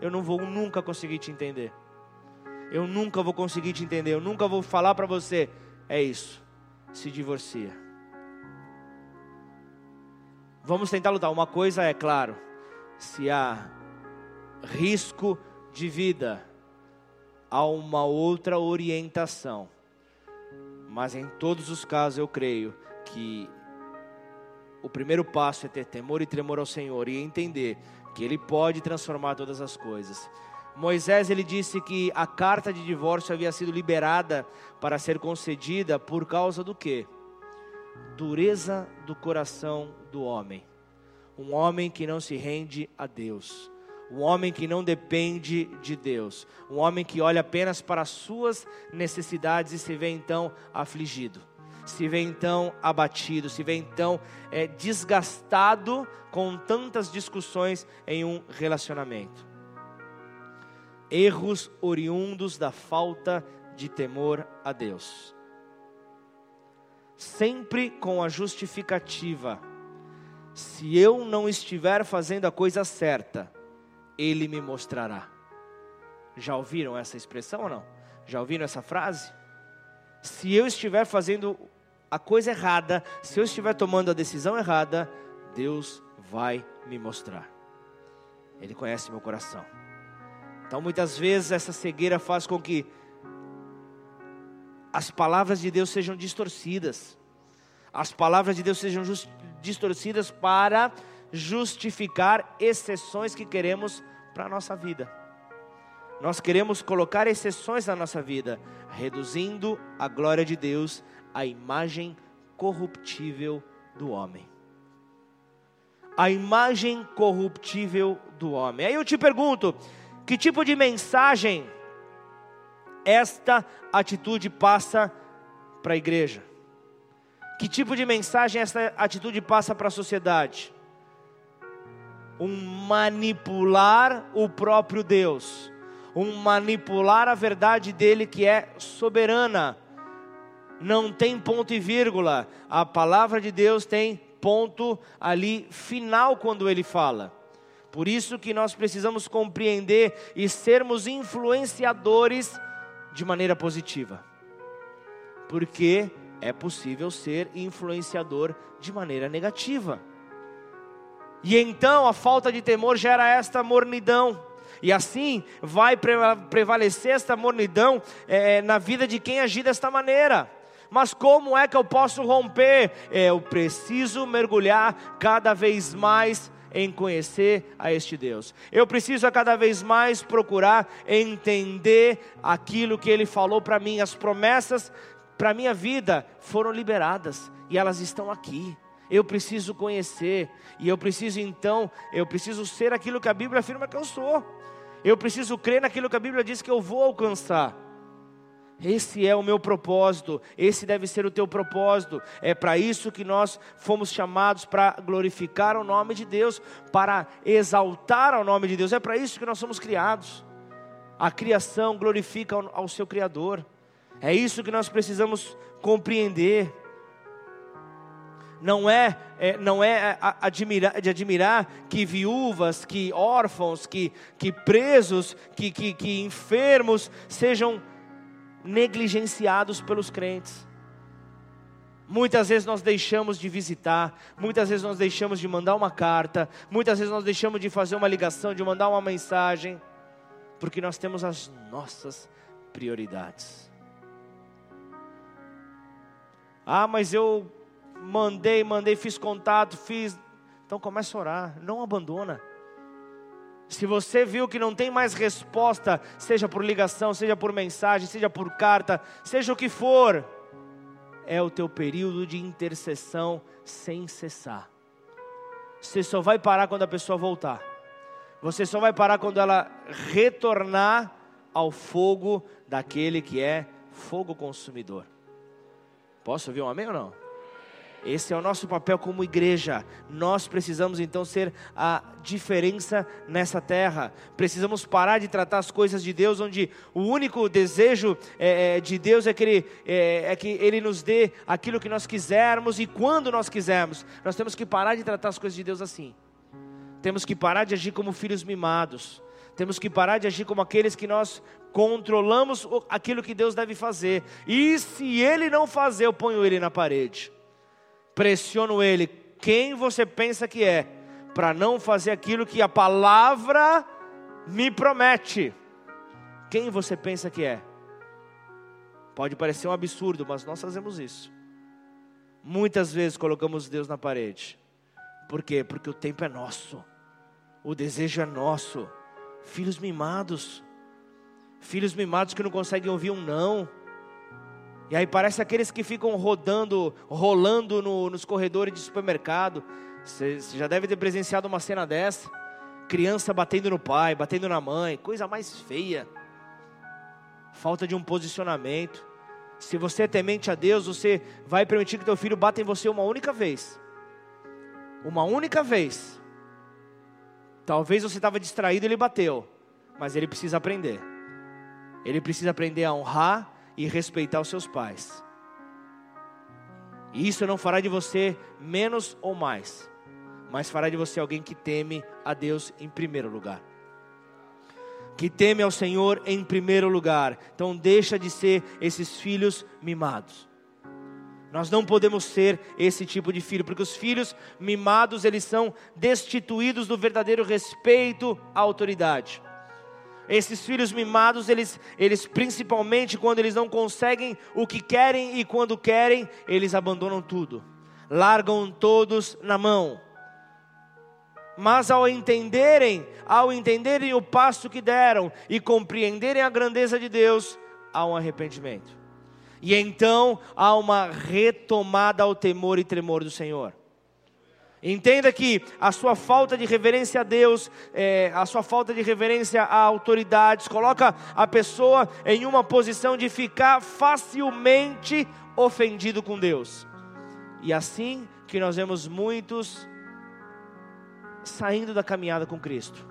Eu não vou nunca conseguir te entender. Eu nunca vou conseguir te entender. Eu nunca vou falar para você. É isso. Se divorcia. Vamos tentar lutar. Uma coisa é claro: se há risco de vida, há uma outra orientação. Mas em todos os casos eu creio que o primeiro passo é ter temor e tremor ao Senhor e entender que Ele pode transformar todas as coisas. Moisés ele disse que a carta de divórcio havia sido liberada para ser concedida por causa do quê? Dureza do coração do homem. Um homem que não se rende a Deus. Um homem que não depende de Deus. Um homem que olha apenas para as suas necessidades e se vê então afligido. Se vê então abatido, se vê então é, desgastado com tantas discussões em um relacionamento. Erros oriundos da falta de temor a Deus sempre com a justificativa: se eu não estiver fazendo a coisa certa, Ele me mostrará. Já ouviram essa expressão ou não? Já ouviram essa frase? Se eu estiver fazendo a coisa errada, se eu estiver tomando a decisão errada, Deus vai me mostrar. Ele conhece meu coração. Então, muitas vezes, essa cegueira faz com que as palavras de Deus sejam distorcidas. As palavras de Deus sejam distorcidas para justificar exceções que queremos para a nossa vida. Nós queremos colocar exceções na nossa vida, reduzindo a glória de Deus à imagem corruptível do homem. A imagem corruptível do homem. Aí eu te pergunto: que tipo de mensagem esta atitude passa para a igreja? Que tipo de mensagem essa atitude passa para a sociedade? Um manipular o próprio Deus, um manipular a verdade dele que é soberana, não tem ponto e vírgula, a palavra de Deus tem ponto ali final quando ele fala. Por isso que nós precisamos compreender e sermos influenciadores de maneira positiva. Porque é possível ser influenciador de maneira negativa. E então a falta de temor gera esta mornidão. E assim vai prevalecer esta mornidão é, na vida de quem agir desta maneira. Mas como é que eu posso romper? É, eu preciso mergulhar cada vez mais em conhecer a este Deus. Eu preciso a cada vez mais procurar entender aquilo que Ele falou para mim. As promessas para minha vida foram liberadas e elas estão aqui. Eu preciso conhecer e eu preciso então, eu preciso ser aquilo que a Bíblia afirma que eu sou. Eu preciso crer naquilo que a Bíblia diz que eu vou alcançar. Esse é o meu propósito, esse deve ser o teu propósito. É para isso que nós fomos chamados para glorificar o nome de Deus, para exaltar o nome de Deus. É para isso que nós somos criados. A criação glorifica ao, ao seu Criador. É isso que nós precisamos compreender. Não é, é não é admirar, de admirar que viúvas, que órfãos, que, que presos, que, que, que enfermos sejam negligenciados pelos crentes. Muitas vezes nós deixamos de visitar, muitas vezes nós deixamos de mandar uma carta, muitas vezes nós deixamos de fazer uma ligação, de mandar uma mensagem, porque nós temos as nossas prioridades. Ah, mas eu mandei, mandei, fiz contato, fiz. Então começa a orar, não abandona. Se você viu que não tem mais resposta, seja por ligação, seja por mensagem, seja por carta, seja o que for, é o teu período de intercessão sem cessar. Você só vai parar quando a pessoa voltar. Você só vai parar quando ela retornar ao fogo daquele que é fogo consumidor. Posso ouvir um amém ou não? Esse é o nosso papel como igreja. Nós precisamos então ser a diferença nessa terra. Precisamos parar de tratar as coisas de Deus, onde o único desejo é, é, de Deus é que, ele, é, é que Ele nos dê aquilo que nós quisermos e quando nós quisermos. Nós temos que parar de tratar as coisas de Deus assim. Temos que parar de agir como filhos mimados. Temos que parar de agir como aqueles que nós controlamos aquilo que Deus deve fazer. E se Ele não fazer, eu ponho Ele na parede pressiono ele, quem você pensa que é, para não fazer aquilo que a palavra me promete. Quem você pensa que é? Pode parecer um absurdo, mas nós fazemos isso. Muitas vezes colocamos Deus na parede. Por quê? Porque o tempo é nosso, o desejo é nosso. Filhos mimados, filhos mimados que não conseguem ouvir um não e aí parece aqueles que ficam rodando, rolando no, nos corredores de supermercado. Você já deve ter presenciado uma cena dessa. Criança batendo no pai, batendo na mãe, coisa mais feia. Falta de um posicionamento. Se você é temente a Deus, você vai permitir que teu filho bata em você uma única vez. Uma única vez. Talvez você estava distraído e ele bateu, mas ele precisa aprender. Ele precisa aprender a honrar e respeitar os seus pais. E isso não fará de você menos ou mais, mas fará de você alguém que teme a Deus em primeiro lugar. Que teme ao Senhor em primeiro lugar. Então deixa de ser esses filhos mimados. Nós não podemos ser esse tipo de filho, porque os filhos mimados, eles são destituídos do verdadeiro respeito à autoridade. Esses filhos mimados, eles, eles principalmente quando eles não conseguem o que querem e quando querem, eles abandonam tudo, largam todos na mão. Mas ao entenderem, ao entenderem o passo que deram e compreenderem a grandeza de Deus, há um arrependimento. E então há uma retomada ao temor e tremor do Senhor. Entenda que a sua falta de reverência a Deus, é, a sua falta de reverência a autoridades, coloca a pessoa em uma posição de ficar facilmente ofendido com Deus. E assim que nós vemos muitos saindo da caminhada com Cristo,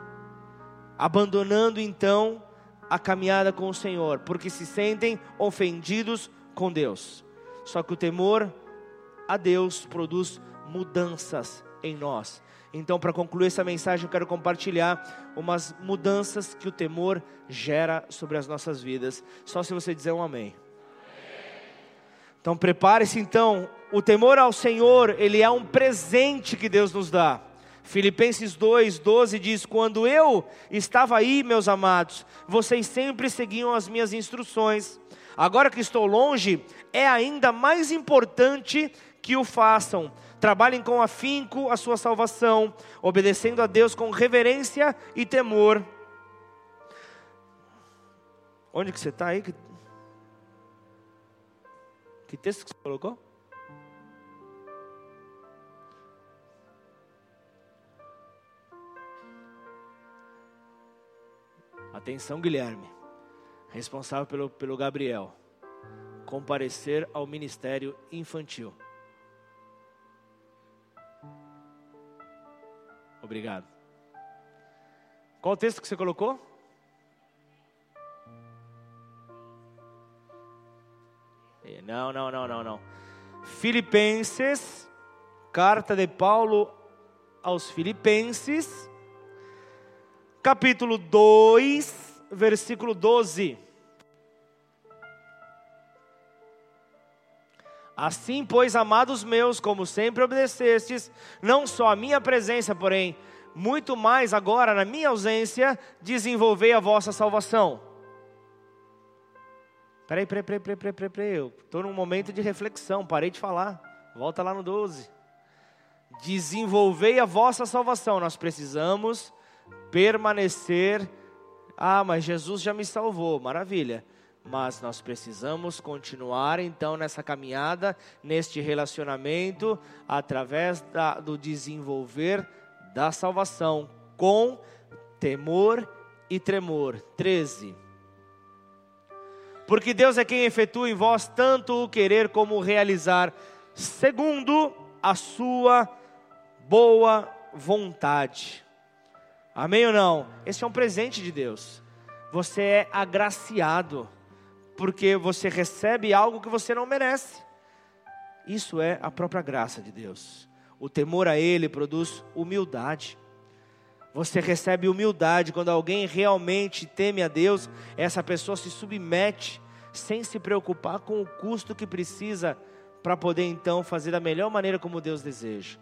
abandonando então a caminhada com o Senhor, porque se sentem ofendidos com Deus. Só que o temor a Deus produz mudanças em nós. Então, para concluir essa mensagem, eu quero compartilhar umas mudanças que o temor gera sobre as nossas vidas. Só se você dizer um amém. Então, prepare-se então. O temor ao Senhor, ele é um presente que Deus nos dá. Filipenses 2, 12 diz: Quando eu estava aí, meus amados, vocês sempre seguiam as minhas instruções. Agora que estou longe, é ainda mais importante que o façam. Trabalhem com afinco a sua salvação, obedecendo a Deus com reverência e temor. Onde que você está aí? Que... que texto que você colocou? Atenção, Guilherme, responsável pelo, pelo Gabriel, comparecer ao ministério infantil. Obrigado. Qual o texto que você colocou? Não, não, não, não, não. Filipenses, carta de Paulo aos Filipenses, capítulo 2, versículo 12. Assim, pois, amados meus, como sempre obedecestes, não só a minha presença, porém, muito mais agora na minha ausência, desenvolvei a vossa salvação. Peraí, peraí, peraí, peraí, peraí, peraí, eu estou num momento de reflexão, parei de falar, volta lá no 12. Desenvolvei a vossa salvação, nós precisamos permanecer. Ah, mas Jesus já me salvou, maravilha. Mas nós precisamos continuar então nessa caminhada, neste relacionamento, através da, do desenvolver da salvação, com temor e tremor. 13. Porque Deus é quem efetua em vós tanto o querer como o realizar, segundo a sua boa vontade. Amém ou não? Esse é um presente de Deus. Você é agraciado, porque você recebe algo que você não merece. Isso é a própria graça de Deus. O temor a Ele produz humildade. Você recebe humildade quando alguém realmente teme a Deus, essa pessoa se submete sem se preocupar com o custo que precisa para poder então fazer da melhor maneira como Deus deseja.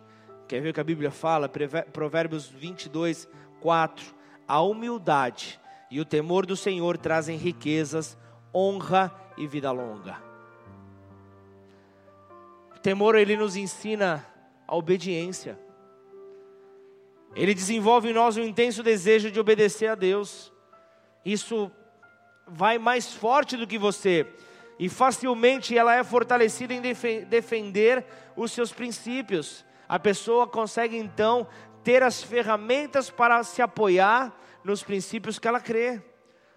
Quer ver o que a Bíblia fala? Provérbios 22, 4. A humildade e o temor do Senhor trazem riquezas, honra e vida longa. O temor ele nos ensina a obediência. Ele desenvolve em nós um intenso desejo de obedecer a Deus. Isso vai mais forte do que você e facilmente ela é fortalecida em defender os seus princípios. A pessoa consegue então ter as ferramentas para se apoiar nos princípios que ela crê.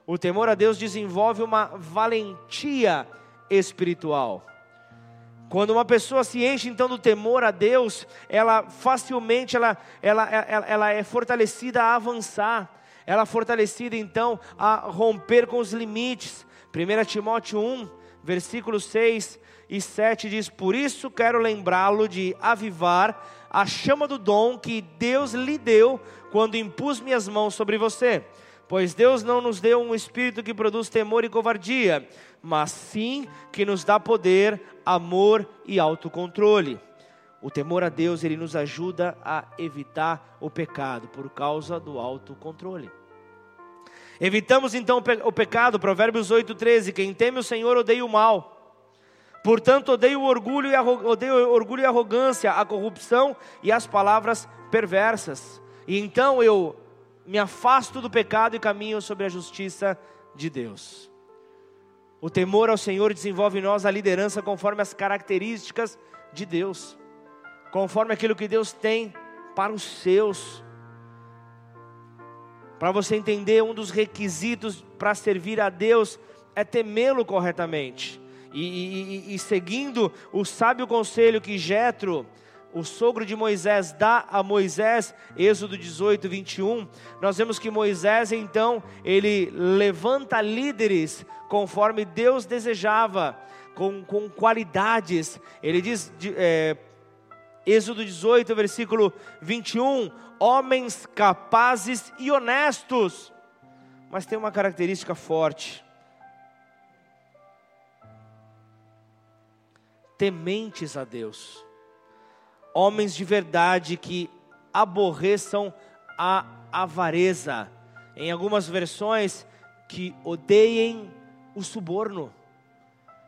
O temor a Deus desenvolve uma valentia espiritual. Quando uma pessoa se enche então do temor a Deus, ela facilmente ela, ela, ela, ela é fortalecida a avançar, ela é fortalecida então a romper com os limites. 1 Timóteo 1, versículos 6 e 7 diz: Por isso quero lembrá-lo de avivar a chama do dom que Deus lhe deu quando impus minhas mãos sobre você. Pois Deus não nos deu um espírito que produz temor e covardia, mas sim que nos dá poder, amor e autocontrole. O temor a Deus, ele nos ajuda a evitar o pecado por causa do autocontrole. Evitamos então o pecado, Provérbios 8:13, quem teme o Senhor odeia o mal. Portanto, odeio o orgulho e odeio orgulho e arrogância, a corrupção e as palavras perversas. E então eu me afasto do pecado e caminho sobre a justiça de Deus. O temor ao Senhor desenvolve em nós a liderança conforme as características de Deus, conforme aquilo que Deus tem para os seus. Para você entender, um dos requisitos para servir a Deus é temê-lo corretamente. E, e, e, seguindo o sábio conselho que Jetro, o sogro de Moisés, dá a Moisés, Êxodo 18, 21, nós vemos que Moisés então, ele levanta líderes conforme Deus desejava, com, com qualidades. Ele diz, é, Êxodo 18, versículo 21, homens capazes e honestos. Mas tem uma característica forte tementes a Deus, homens de verdade que aborreçam a avareza. Em algumas versões, que odeiem o suborno.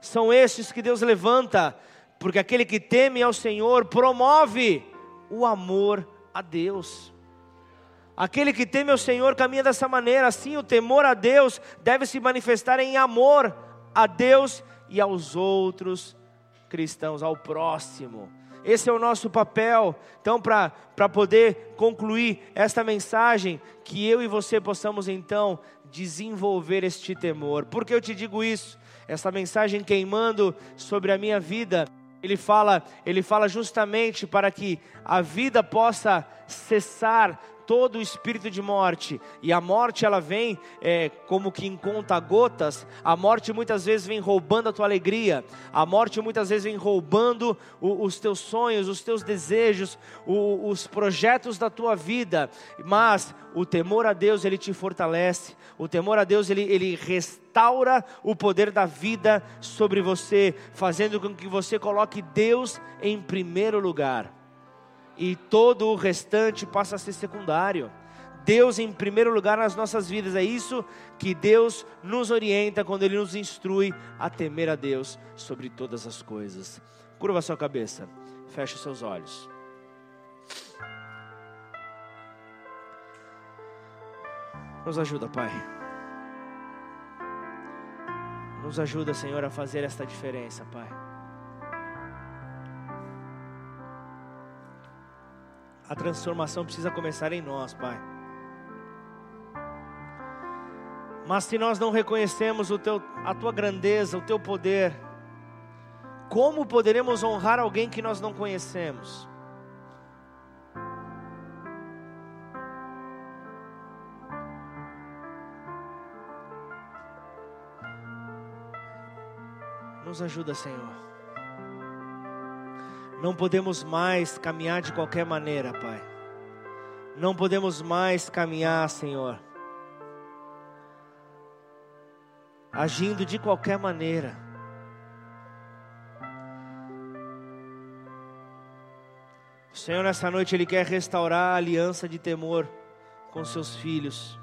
São estes que Deus levanta, porque aquele que teme ao Senhor promove o amor a Deus. Aquele que teme ao Senhor caminha dessa maneira, assim o temor a Deus deve se manifestar em amor a Deus e aos outros cristãos, ao próximo. Esse é o nosso papel. Então, para poder concluir esta mensagem, que eu e você possamos então desenvolver este temor. Por que eu te digo isso? Essa mensagem queimando sobre a minha vida, ele fala, ele fala justamente para que a vida possa cessar todo o espírito de morte. E a morte ela vem é, como que em conta gotas. A morte muitas vezes vem roubando a tua alegria. A morte muitas vezes vem roubando o, os teus sonhos, os teus desejos, o, os projetos da tua vida. Mas o temor a Deus ele te fortalece. O temor a Deus ele, ele restaura o poder da vida sobre você, fazendo com que você coloque Deus em primeiro lugar e todo o restante passa a ser secundário. Deus em primeiro lugar nas nossas vidas, é isso que Deus nos orienta quando Ele nos instrui a temer a Deus sobre todas as coisas. Curva sua cabeça, feche seus olhos. Nos ajuda, Pai. Nos ajuda, Senhor, a fazer esta diferença, Pai. A transformação precisa começar em nós, Pai. Mas se nós não reconhecemos teu, a tua grandeza, o teu poder, como poderemos honrar alguém que nós não conhecemos? Nos ajuda, Senhor. Não podemos mais caminhar de qualquer maneira, Pai. Não podemos mais caminhar, Senhor, agindo de qualquer maneira. O Senhor, nessa noite, Ele quer restaurar a aliança de temor com seus filhos.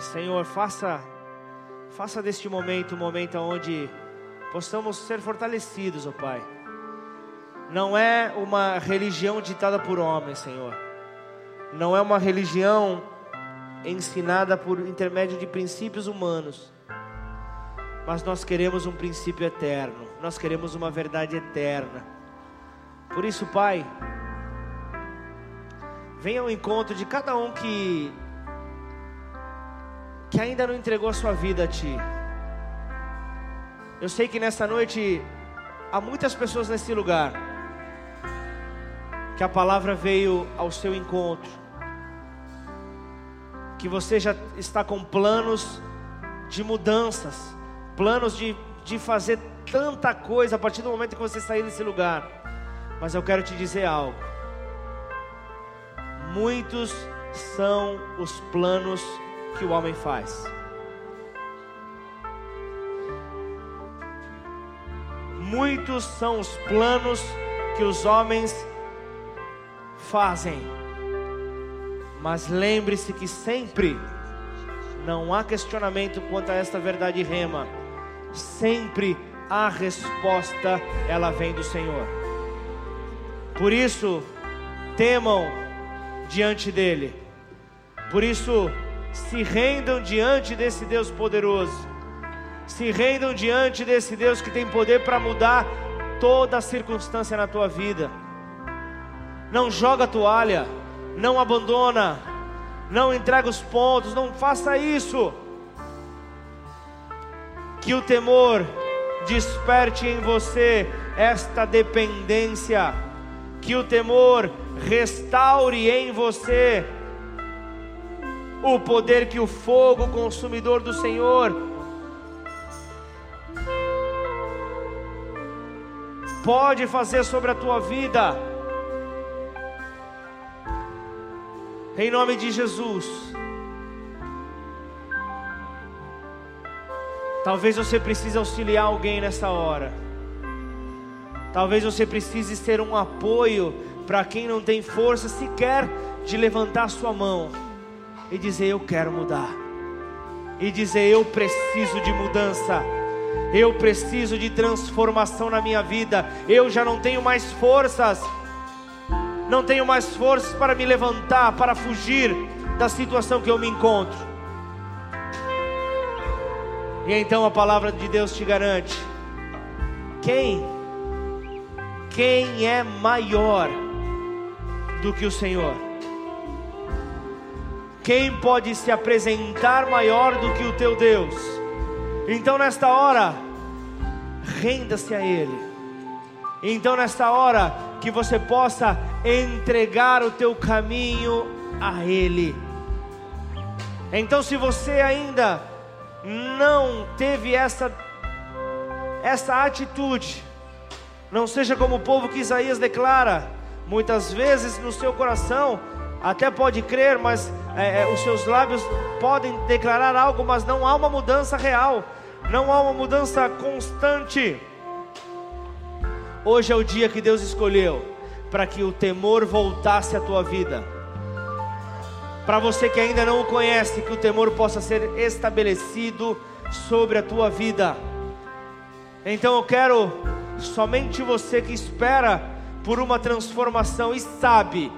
Senhor, faça Faça deste momento um momento onde possamos ser fortalecidos, ó oh Pai. Não é uma religião ditada por homens, Senhor. Não é uma religião ensinada por intermédio de princípios humanos. Mas nós queremos um princípio eterno. Nós queremos uma verdade eterna. Por isso, Pai, venha ao encontro de cada um que que ainda não entregou a sua vida a Ti. Eu sei que nessa noite há muitas pessoas nesse lugar que a palavra veio ao seu encontro, que você já está com planos de mudanças, planos de, de fazer tanta coisa a partir do momento que você sair desse lugar. Mas eu quero te dizer algo. Muitos são os planos que o homem faz. Muitos são os planos que os homens fazem. Mas lembre-se que sempre não há questionamento quanto a esta verdade rema. Sempre a resposta ela vem do Senhor. Por isso, temam diante dele. Por isso, se rendam diante desse Deus poderoso, se rendam diante desse Deus que tem poder para mudar toda a circunstância na tua vida. Não joga a toalha, não abandona, não entrega os pontos, não faça isso. Que o temor desperte em você esta dependência, que o temor restaure em você o poder que o fogo consumidor do Senhor pode fazer sobre a tua vida. Em nome de Jesus. Talvez você precise auxiliar alguém nessa hora. Talvez você precise ser um apoio para quem não tem força sequer de levantar sua mão e dizer: Eu quero mudar. E dizer: Eu preciso de mudança. Eu preciso de transformação na minha vida. Eu já não tenho mais forças. Não tenho mais forças para me levantar, para fugir da situação que eu me encontro. E então a palavra de Deus te garante: quem quem é maior do que o Senhor? Quem pode se apresentar maior do que o teu Deus? Então, nesta hora, renda-se a Ele. Então, nesta hora, que você possa entregar o teu caminho a Ele. Então, se você ainda não teve essa essa atitude, não seja como o povo que Isaías declara. Muitas vezes no seu coração até pode crer, mas é, é, os seus lábios podem declarar algo, mas não há uma mudança real, não há uma mudança constante. Hoje é o dia que Deus escolheu para que o temor voltasse à tua vida. Para você que ainda não o conhece, que o temor possa ser estabelecido sobre a tua vida. Então eu quero somente você que espera por uma transformação e sabe,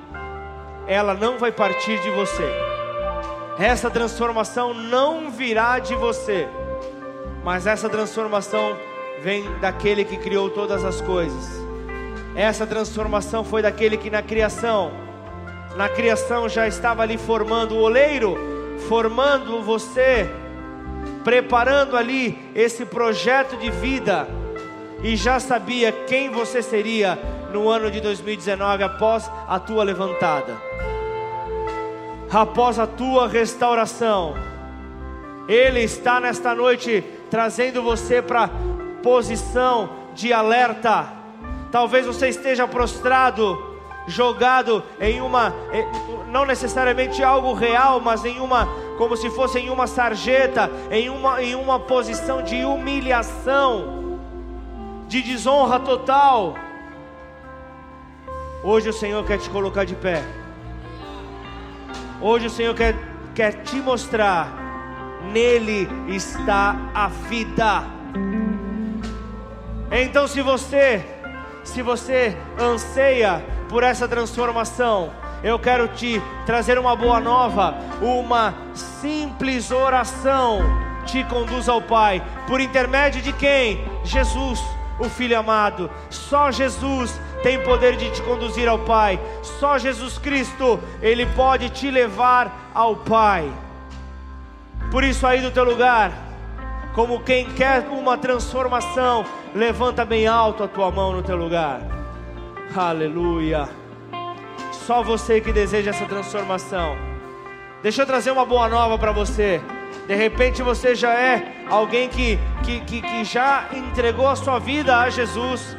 ela não vai partir de você. Essa transformação não virá de você, mas essa transformação vem daquele que criou todas as coisas. Essa transformação foi daquele que na criação, na criação já estava ali formando o oleiro, formando você, preparando ali esse projeto de vida e já sabia quem você seria no ano de 2019 após a tua levantada, após a tua restauração. Ele está nesta noite trazendo você para posição de alerta. Talvez você esteja prostrado, jogado em uma, não necessariamente algo real, mas em uma, como se fosse em uma sarjeta, em uma, em uma posição de humilhação de desonra total. Hoje o Senhor quer te colocar de pé. Hoje o Senhor quer, quer te mostrar. Nele está a vida. Então, se você, se você anseia por essa transformação, eu quero te trazer uma boa nova, uma simples oração te conduz ao Pai, por intermédio de quem? Jesus o Filho amado. Só Jesus tem poder de te conduzir ao Pai. Só Jesus Cristo, Ele pode te levar ao Pai. Por isso, aí do teu lugar, como quem quer uma transformação, levanta bem alto a tua mão no teu lugar. Aleluia. Só você que deseja essa transformação. Deixa eu trazer uma boa nova para você. De repente você já é alguém que, que, que, que já entregou a sua vida a Jesus.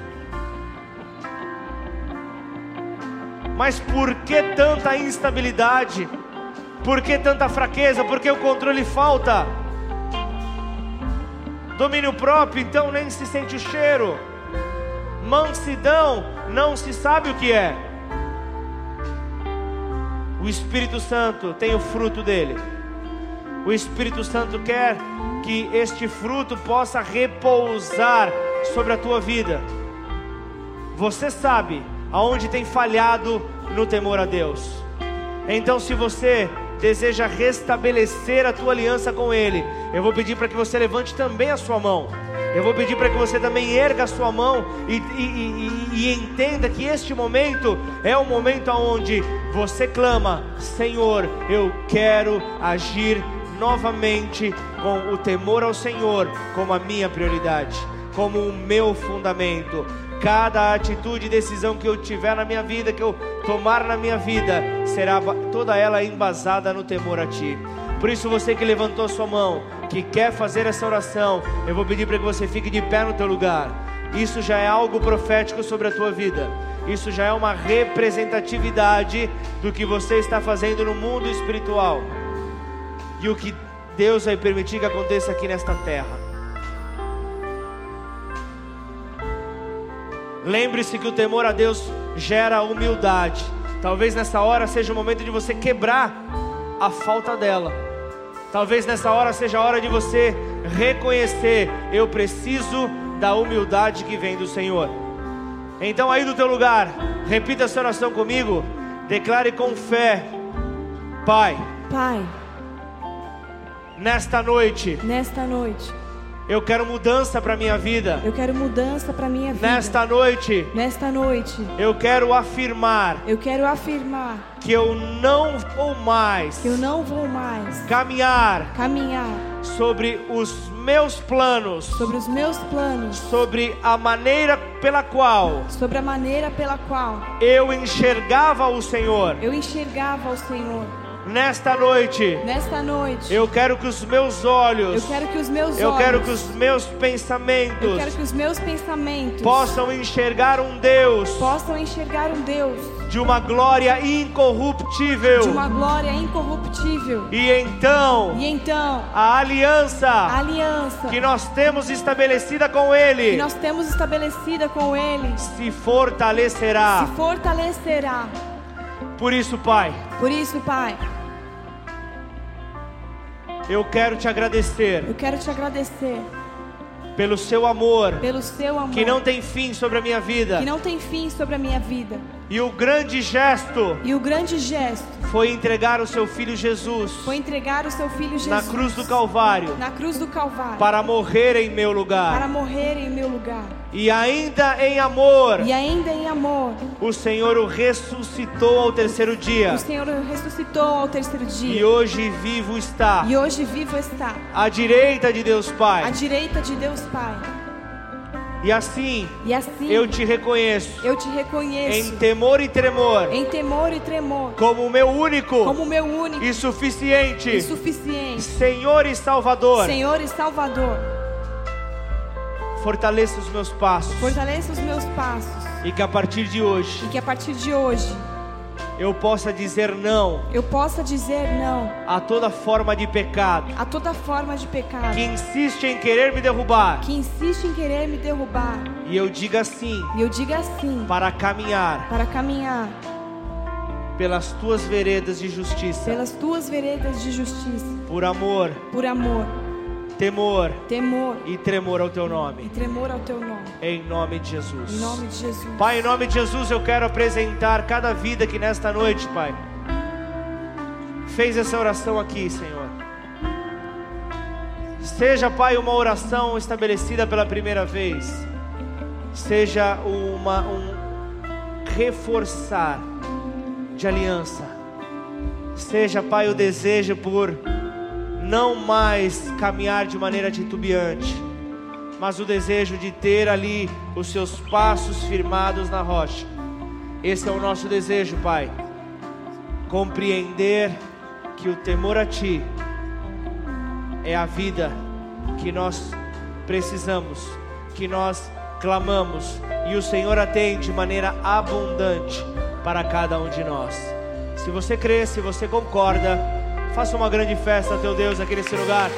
Mas por que tanta instabilidade? Por que tanta fraqueza? Por que o controle falta? Domínio próprio, então nem se sente o cheiro. Mansidão, não se sabe o que é. O Espírito Santo tem o fruto dele. O Espírito Santo quer que este fruto possa repousar sobre a tua vida. Você sabe aonde tem falhado no temor a Deus. Então, se você deseja restabelecer a tua aliança com Ele, eu vou pedir para que você levante também a sua mão. Eu vou pedir para que você também erga a sua mão e, e, e, e entenda que este momento é o momento onde você clama: Senhor, eu quero agir novamente com o temor ao Senhor como a minha prioridade, como o meu fundamento. Cada atitude e decisão que eu tiver na minha vida, que eu tomar na minha vida, será toda ela embasada no temor a Ti. Por isso, você que levantou sua mão, que quer fazer essa oração, eu vou pedir para que você fique de pé no teu lugar. Isso já é algo profético sobre a tua vida. Isso já é uma representatividade do que você está fazendo no mundo espiritual e o que Deus vai permitir que aconteça aqui nesta terra. Lembre-se que o temor a Deus gera humildade. Talvez nessa hora seja o momento de você quebrar a falta dela. Talvez nessa hora seja a hora de você reconhecer: eu preciso da humildade que vem do Senhor. Então, aí do teu lugar, repita essa oração comigo. Declare com fé: Pai, Pai, nesta noite, nesta noite, eu quero mudança para minha vida. eu quero mudança para minha vida. Nesta noite, Nesta noite, eu quero afirmar eu quero afirmar que eu não vou mais que eu não vou mais caminhar caminhar sobre os meus planos, sobre os meus planos, sobre a maneira pela qual sobre a maneira pela qual eu enxergava o Senhor. eu enxergava o Senhor. Nesta noite, Nesta noite, eu quero que os meus olhos, eu quero que os meus eu olhos, quero que os meus eu pensamentos quero que os meus pensamentos possam enxergar um Deus possam enxergar um Deus de uma glória incorruptível. de uma glória incorruptível. E então, E então, a aliança a aliança que nós temos estabelecida com que Ele nós temos estabelecida com Ele se fortalecerá. se fortalecerá. Por isso, Pai, Por isso, Pai, eu quero te agradecer eu quero te agradecer pelo seu amor pelo seu amor que não tem fim sobre a minha vida. que não tem fim sobre a minha vida. E o grande gesto E o grande gesto foi entregar o seu filho Jesus foi entregar o seu filho Jesus na cruz do Calvário na cruz do Calvário para morrer em meu para lugar. morrer em meu lugar. E ainda em amor, E ainda em amor, o Senhor o ressuscitou ao terceiro dia. o Senhor o ressuscitou ao terceiro E dia. hoje vivo está E hoje vivo está à direita de Deus à Pai. direita de Deus Pai. E assim E assim eu te reconheço eu te reconheço em temor e tremor em temor e tremor como o meu único como meu único e suficiente e suficiente Senhor e Salvador. Senhor e Salvador. Fortaleça os meus passos. Fortaleça os meus passos. E que a partir de hoje e que a partir de hoje eu possa dizer não eu possa dizer não a toda forma de pecado. a toda forma de pecado. Que insiste em querer me derrubar. Que insiste em querer me derrubar. e eu diga sim E eu diga sim para caminhar para caminhar pelas tuas veredas de justiça, pelas tuas veredas de justiça, por amor, por amor, temor temor e tremor ao teu e nome, tremor ao teu nome. em nome de Jesus. Em nome de Jesus. Pai, em nome de Jesus, eu quero apresentar cada vida que nesta noite, Pai, fez essa oração aqui, Senhor. Seja, Pai, uma oração estabelecida pela primeira vez, seja uma, um reforçar de aliança, seja, Pai, o desejo por não mais caminhar de maneira titubeante, mas o desejo de ter ali os seus passos firmados na rocha. Esse é o nosso desejo, Pai. Compreender que o temor a Ti é a vida que nós precisamos, que nós clamamos, e o Senhor atende de maneira abundante para cada um de nós. Se você crê, se você concorda, faça uma grande festa teu Deus aqui nesse lugar.